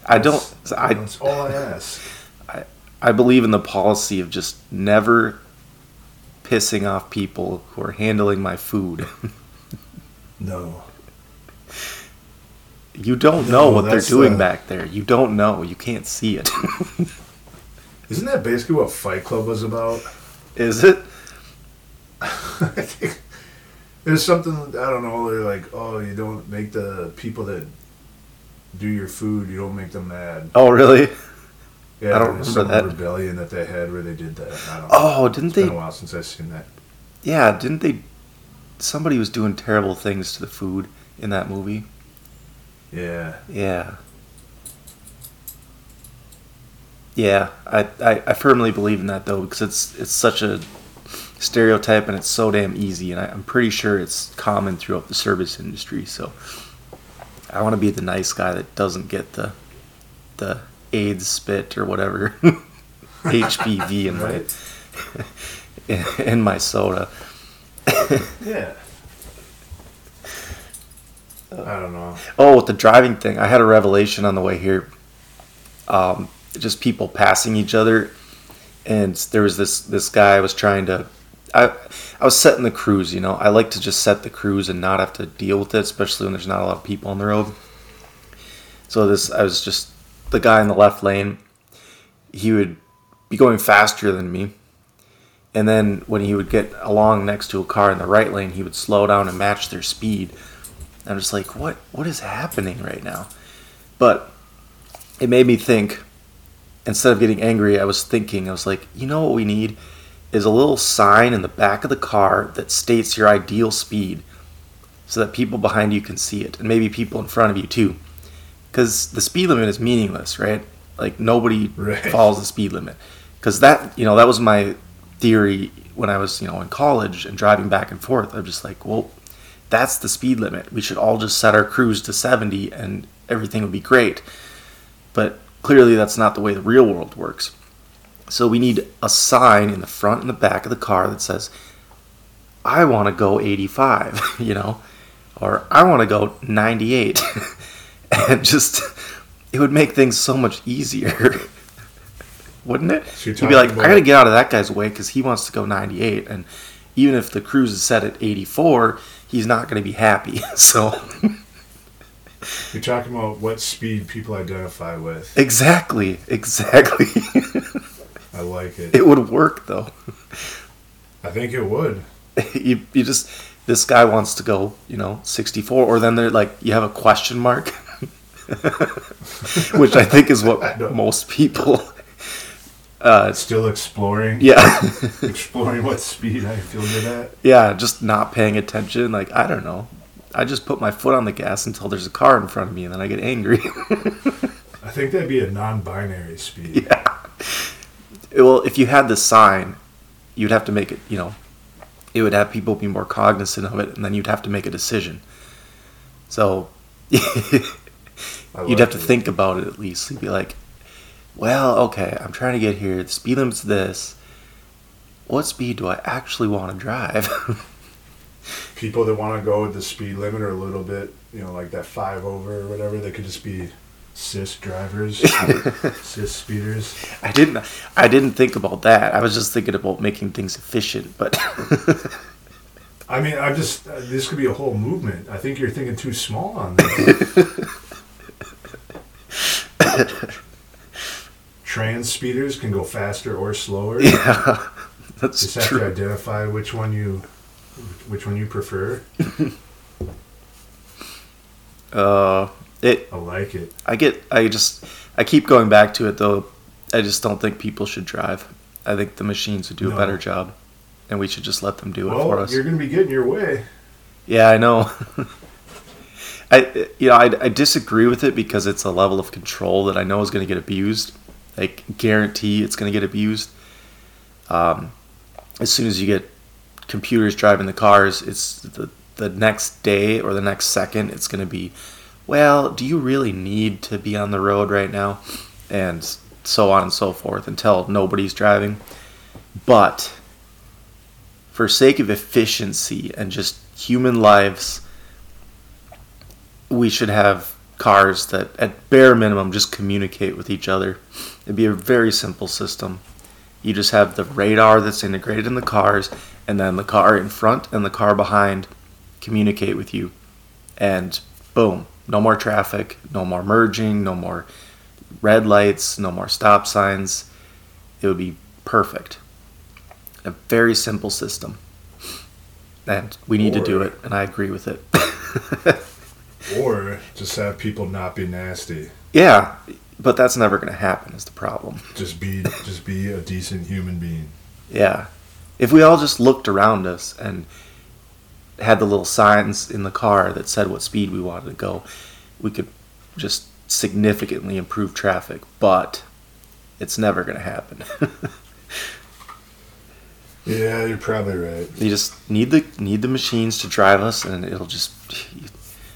I don't. I That's all I ask. I, I believe in the policy of just never pissing off people who are handling my food. No. You don't No, know what they're doing the- back there. You don't know. You can't see it. Isn't that basically what Fight Club was about? Is it? There's something I don't know. They're like, oh, you don't make the people that do your food, you don't make them mad. Oh, really? Yeah, I don't remember some that. rebellion that they had where they did that. I don't know. Oh, didn't it's been a while since I've seen that. Yeah, didn't they? Somebody was doing terrible things to the food in that movie. Yeah. Yeah. Yeah, I, I, I firmly believe in that though because it's it's such a stereotype and it's so damn easy and I, I'm pretty sure it's common throughout the service industry. So I want to be the nice guy that doesn't get the the AIDS spit or whatever HPV in my in, in my soda. Yeah. I don't know. Oh, with the driving thing, I had a revelation on the way here. Um, just people passing each other, and there was this this guy was trying to. I I was setting the cruise. You know, I like to just set the cruise and not have to deal with it, especially when there's not a lot of people on the road. So this, I was just the guy in the left lane. He would be going faster than me, and then when he would get along next to a car in the right lane, he would slow down and match their speed. I'm just like, what what is happening right now? But it made me think. Instead of getting angry, I was thinking, I was like, you know what we need is a little sign in the back of the car that states your ideal speed, so that people behind you can see it, and maybe people in front of you too. Because the speed limit is meaningless, right? Like nobody Right. follows the speed limit. Because that, you know, that was my theory when I was, you know, in college and driving back and forth. I'm just like, well, that's the speed limit. We should all just set our cruise to 70 and everything would be great. But clearly, that's not the way the real world works. So we need a sign in the front and the back of the car that says, I want to go 85, you know, or I want to go 98. and just, it would make things so much easier. Wouldn't it? You'd be like, I gotta get out of that guy's way because he wants to go 98. And even if the cruise is set at 84, he's not going to be happy. So, You're talking about what speed people identify with. exactly, exactly. I like it. it would work though. I think it would. you, you just, this guy wants to go, you know, 64, or then they're like, you have a question mark, which I think is what most people, uh, Still exploring. yeah, Exploring what speed I feel good at. yeah, just not paying attention. Like, I don't know. I just put my foot on the gas until there's a car in front of me and then I get angry. I think that'd be a non-binary speed. yeah. Well, if you had the sign, you'd have to make it, you know, it would have people be more cognizant of it and then you'd have to make a decision. So you'd have to think about it at least. You'd be like, well, okay, I'm trying to get here. The speed limit's this. What speed do I actually want to drive? people that want to go with the speed limit or a little bit, you know, like that five over or whatever, they could just be cis drivers, cis speeders. I didn't. I didn't think about that. I was just thinking about making things efficient. But I mean, I just uh, this could be a whole movement. I think you're thinking too small on this. Trans speeders can go faster or slower. yeah, that's Just have to identify which one you, which one you prefer. Uh, it. I like it. I get. I just. I keep going back to it though. I just don't think people should drive. I think the machines would do No. a better job, and we should just let them do it for us. you're gonna be getting your way. Yeah, I know. I you know I, I disagree with it because it's a level of control that I know is going to get abused. Like guarantee it's going to get abused. Um, as soon as you get computers driving the cars, it's the the next day or the next second it's going to be, well, do you really need to be on the road right now, and so on and so forth until nobody's driving. But for sake of efficiency and just human lives, we should have cars that, at bare minimum, just communicate with each other. It'd be a very simple system. You just have the radar that's integrated in the cars, and then the car in front and the car behind communicate with you. And boom, no more traffic, no more merging, no more red lights, no more stop signs. It would be perfect. A very simple system. And we need to do it, and I agree with it. Or just have people not be nasty. yeah, but that's never going to happen, is the problem. Just be just be a decent human being. Yeah. If we all just looked around us and had the little signs in the car that said what speed we wanted to go, we could just significantly improve traffic, but it's never going to happen. Yeah, you're probably right. you just need the need the machines to drive us and it'll just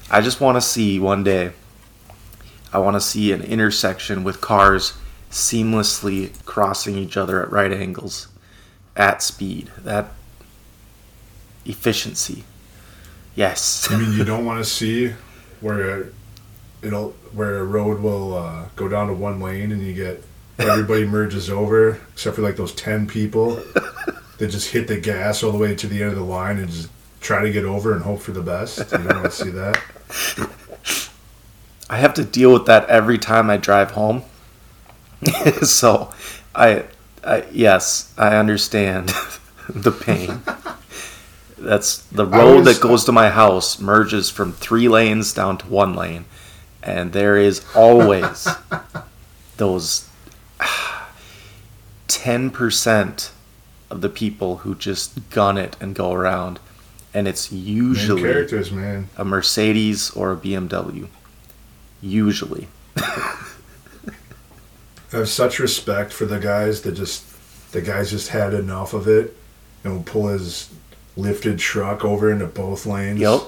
I just want to see one day I want to see an intersection with cars seamlessly crossing each other at right angles at speed. That efficiency. Yes. I mean, you don't want to see where it'll where a road will uh, go down to one lane and you get everybody merges over except for like those ten people that just hit the gas all the way to the end of the line and just try to get over and hope for the best. You don't want to see that. I have to deal with that every time I drive home. so, I, I yes, I understand the pain. That's the road always- that goes to my house merges from three lanes down to one lane, and there is always those ten percent of the people who just gun it and go around, and it's usually a Mercedes or a BMW. Usually. I have such respect for the guys that just the guys just had enough of it and will pull his lifted truck over into both lanes. Yep.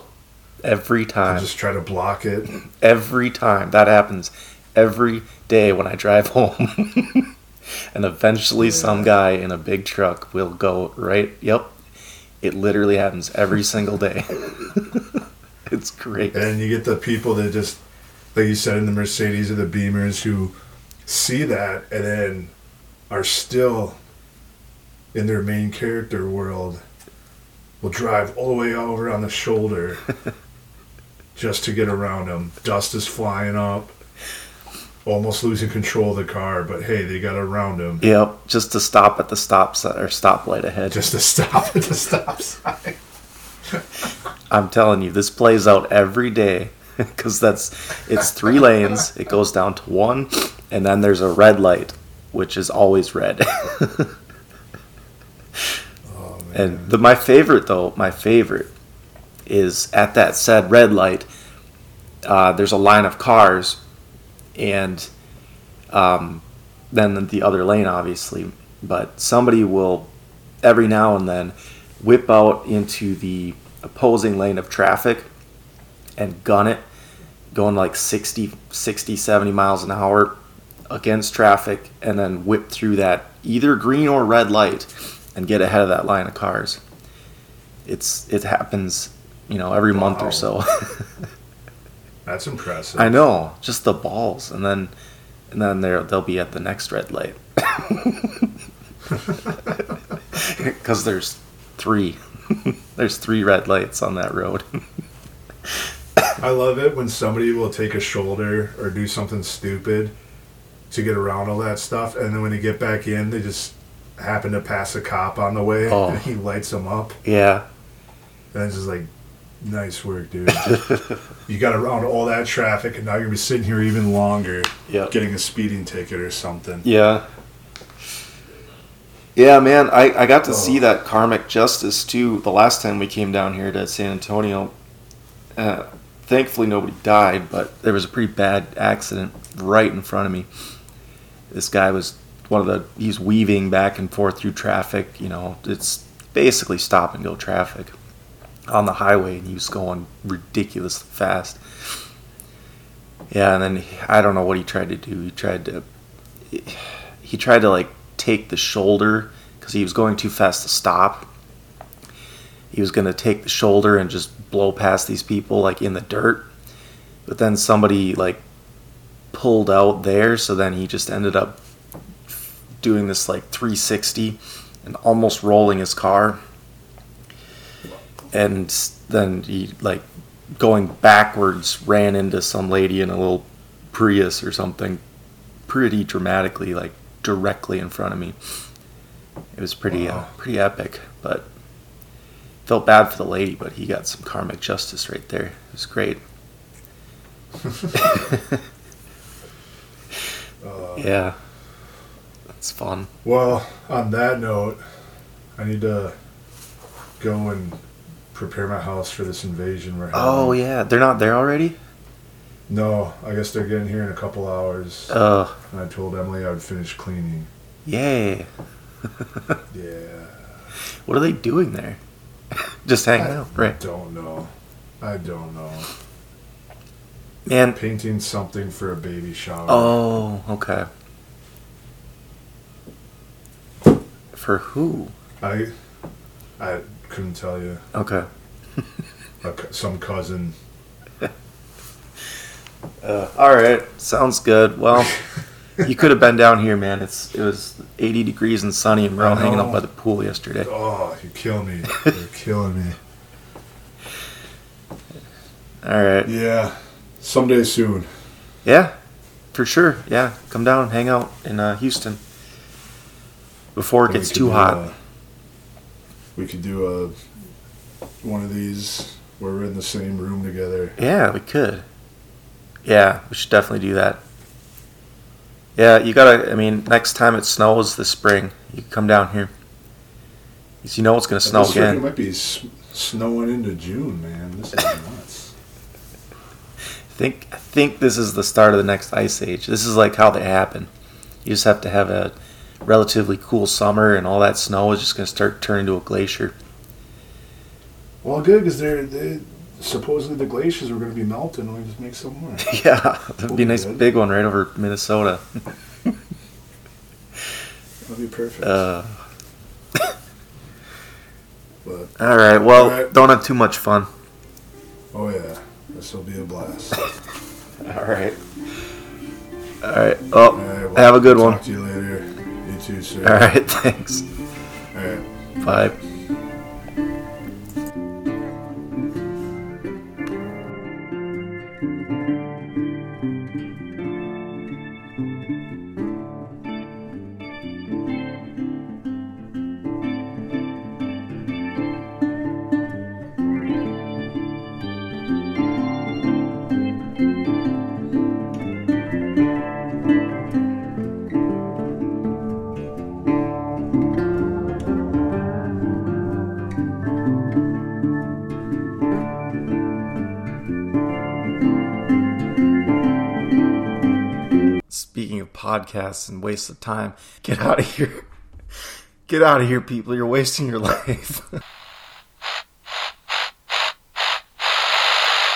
Every And time. just try to block it. Every time. That happens every day when I drive home. and eventually some guy in a big truck will go right. Yep. It literally happens every single day. it's great. And you get the people that just, like you said, in the Mercedes or the Beamers who see that and then are still in their main character world, will drive all the way over on the shoulder just to get around them. Dust is flying up, almost losing control of the car, but hey, they got around him Yep. Just to stop at the stop sign or stoplight ahead. just to stop at the stop sign. I'm telling you, this plays out every day because that's it's three lanes. It goes down to one, and then there's a red light, which is always red. Oh, man. and the, my favorite, though, my favorite is at that said red light. Uh, there's a line of cars, and um, then the other lane, obviously. But somebody will every now and then whip out into the opposing lane of traffic and gun it going like 60 60 70 miles an hour against traffic and then whip through that either green or red light and get ahead of that line of cars It's it happens, you know, every month or so. That's impressive. I know, just the balls, and then and then they're they'll be at the next red light because there's three. there's three red lights on that road. I love it when somebody will take a shoulder or do something stupid to get around all that stuff, and then when they get back in, they just happen to pass a cop on the way, Oh. and he lights them up, yeah, and it's just like, nice work, dude. you got around all that traffic, and now you're gonna be sitting here even longer, Yep. getting a speeding ticket or something. yeah, yeah, man. I I got to Oh. see that karmic justice too the last time we came down here to San Antonio. Uh, thankfully, nobody died, but there was a pretty bad accident right in front of me. This guy was one of the he's weaving back and forth through traffic. You know, it's basically stop and go traffic on the highway, and he was going ridiculously fast. Yeah, and then he- I don't know what he tried to do. He tried to he tried to like take the shoulder because he was going too fast to stop. He was going to take the shoulder and just blow past these people like in the dirt. But then somebody like pulled out there, so then he just ended up doing this like 360 and almost rolling his car. And then he like going backwards ran into some lady in a little Prius or something pretty dramatically like directly in front of me. It was pretty uh, pretty epic, but felt bad for the lady, but he got some karmic justice right there. It was great. Uh, Yeah. That's fun. Well, on that note, I need to go and prepare my house for this invasion we're having. Oh yeah, they're not there already? No, I guess they're getting here in a couple hours. Uh and I told Emily I would finish cleaning. yay. Yeah. what are they doing there? Just hanging I out, right? Don't know. I don't know. Man, Painting something for a baby shower. oh, okay. For who? I I couldn't tell you. Okay. A some cousin. Uh, all right, sounds good. Well, you could have been down here, man. It's it was 80 degrees and sunny, and we're all hanging out by the pool yesterday. Oh, you kill me. You're killing me. All right, Yeah. Someday soon. yeah, for sure. Yeah, come down, hang out in uh, Houston before it gets too do hot. a- we could do a one of these where we're in the same room together. Yeah, we could. Yeah, we should definitely do that. Yeah, you gotta. I mean, next time it snows this spring, you come down here. 'Cause you know it's gonna snow This again. might be s- snowing into June, man. This is nuts. I think I think this is the start of the next ice age. This is like how they happen. You just have to have a relatively cool summer, and all that snow is just gonna start turning into a glacier. well, good because they're they supposedly the glaciers were going to be melting, and we just make some more. yeah, that'd be a nice Good. big one right over Minnesota. That'd be perfect. Uh, but all right. Well, All right. don't have too much fun. oh yeah, this will be a blast. All right. All right. Oh, All right, well, have a good talk one. to you later. You too, sir. All right. Thanks. All right. Bye. Speaking of podcasts and waste of time, get out of here. Get out of here, people. You're wasting your life.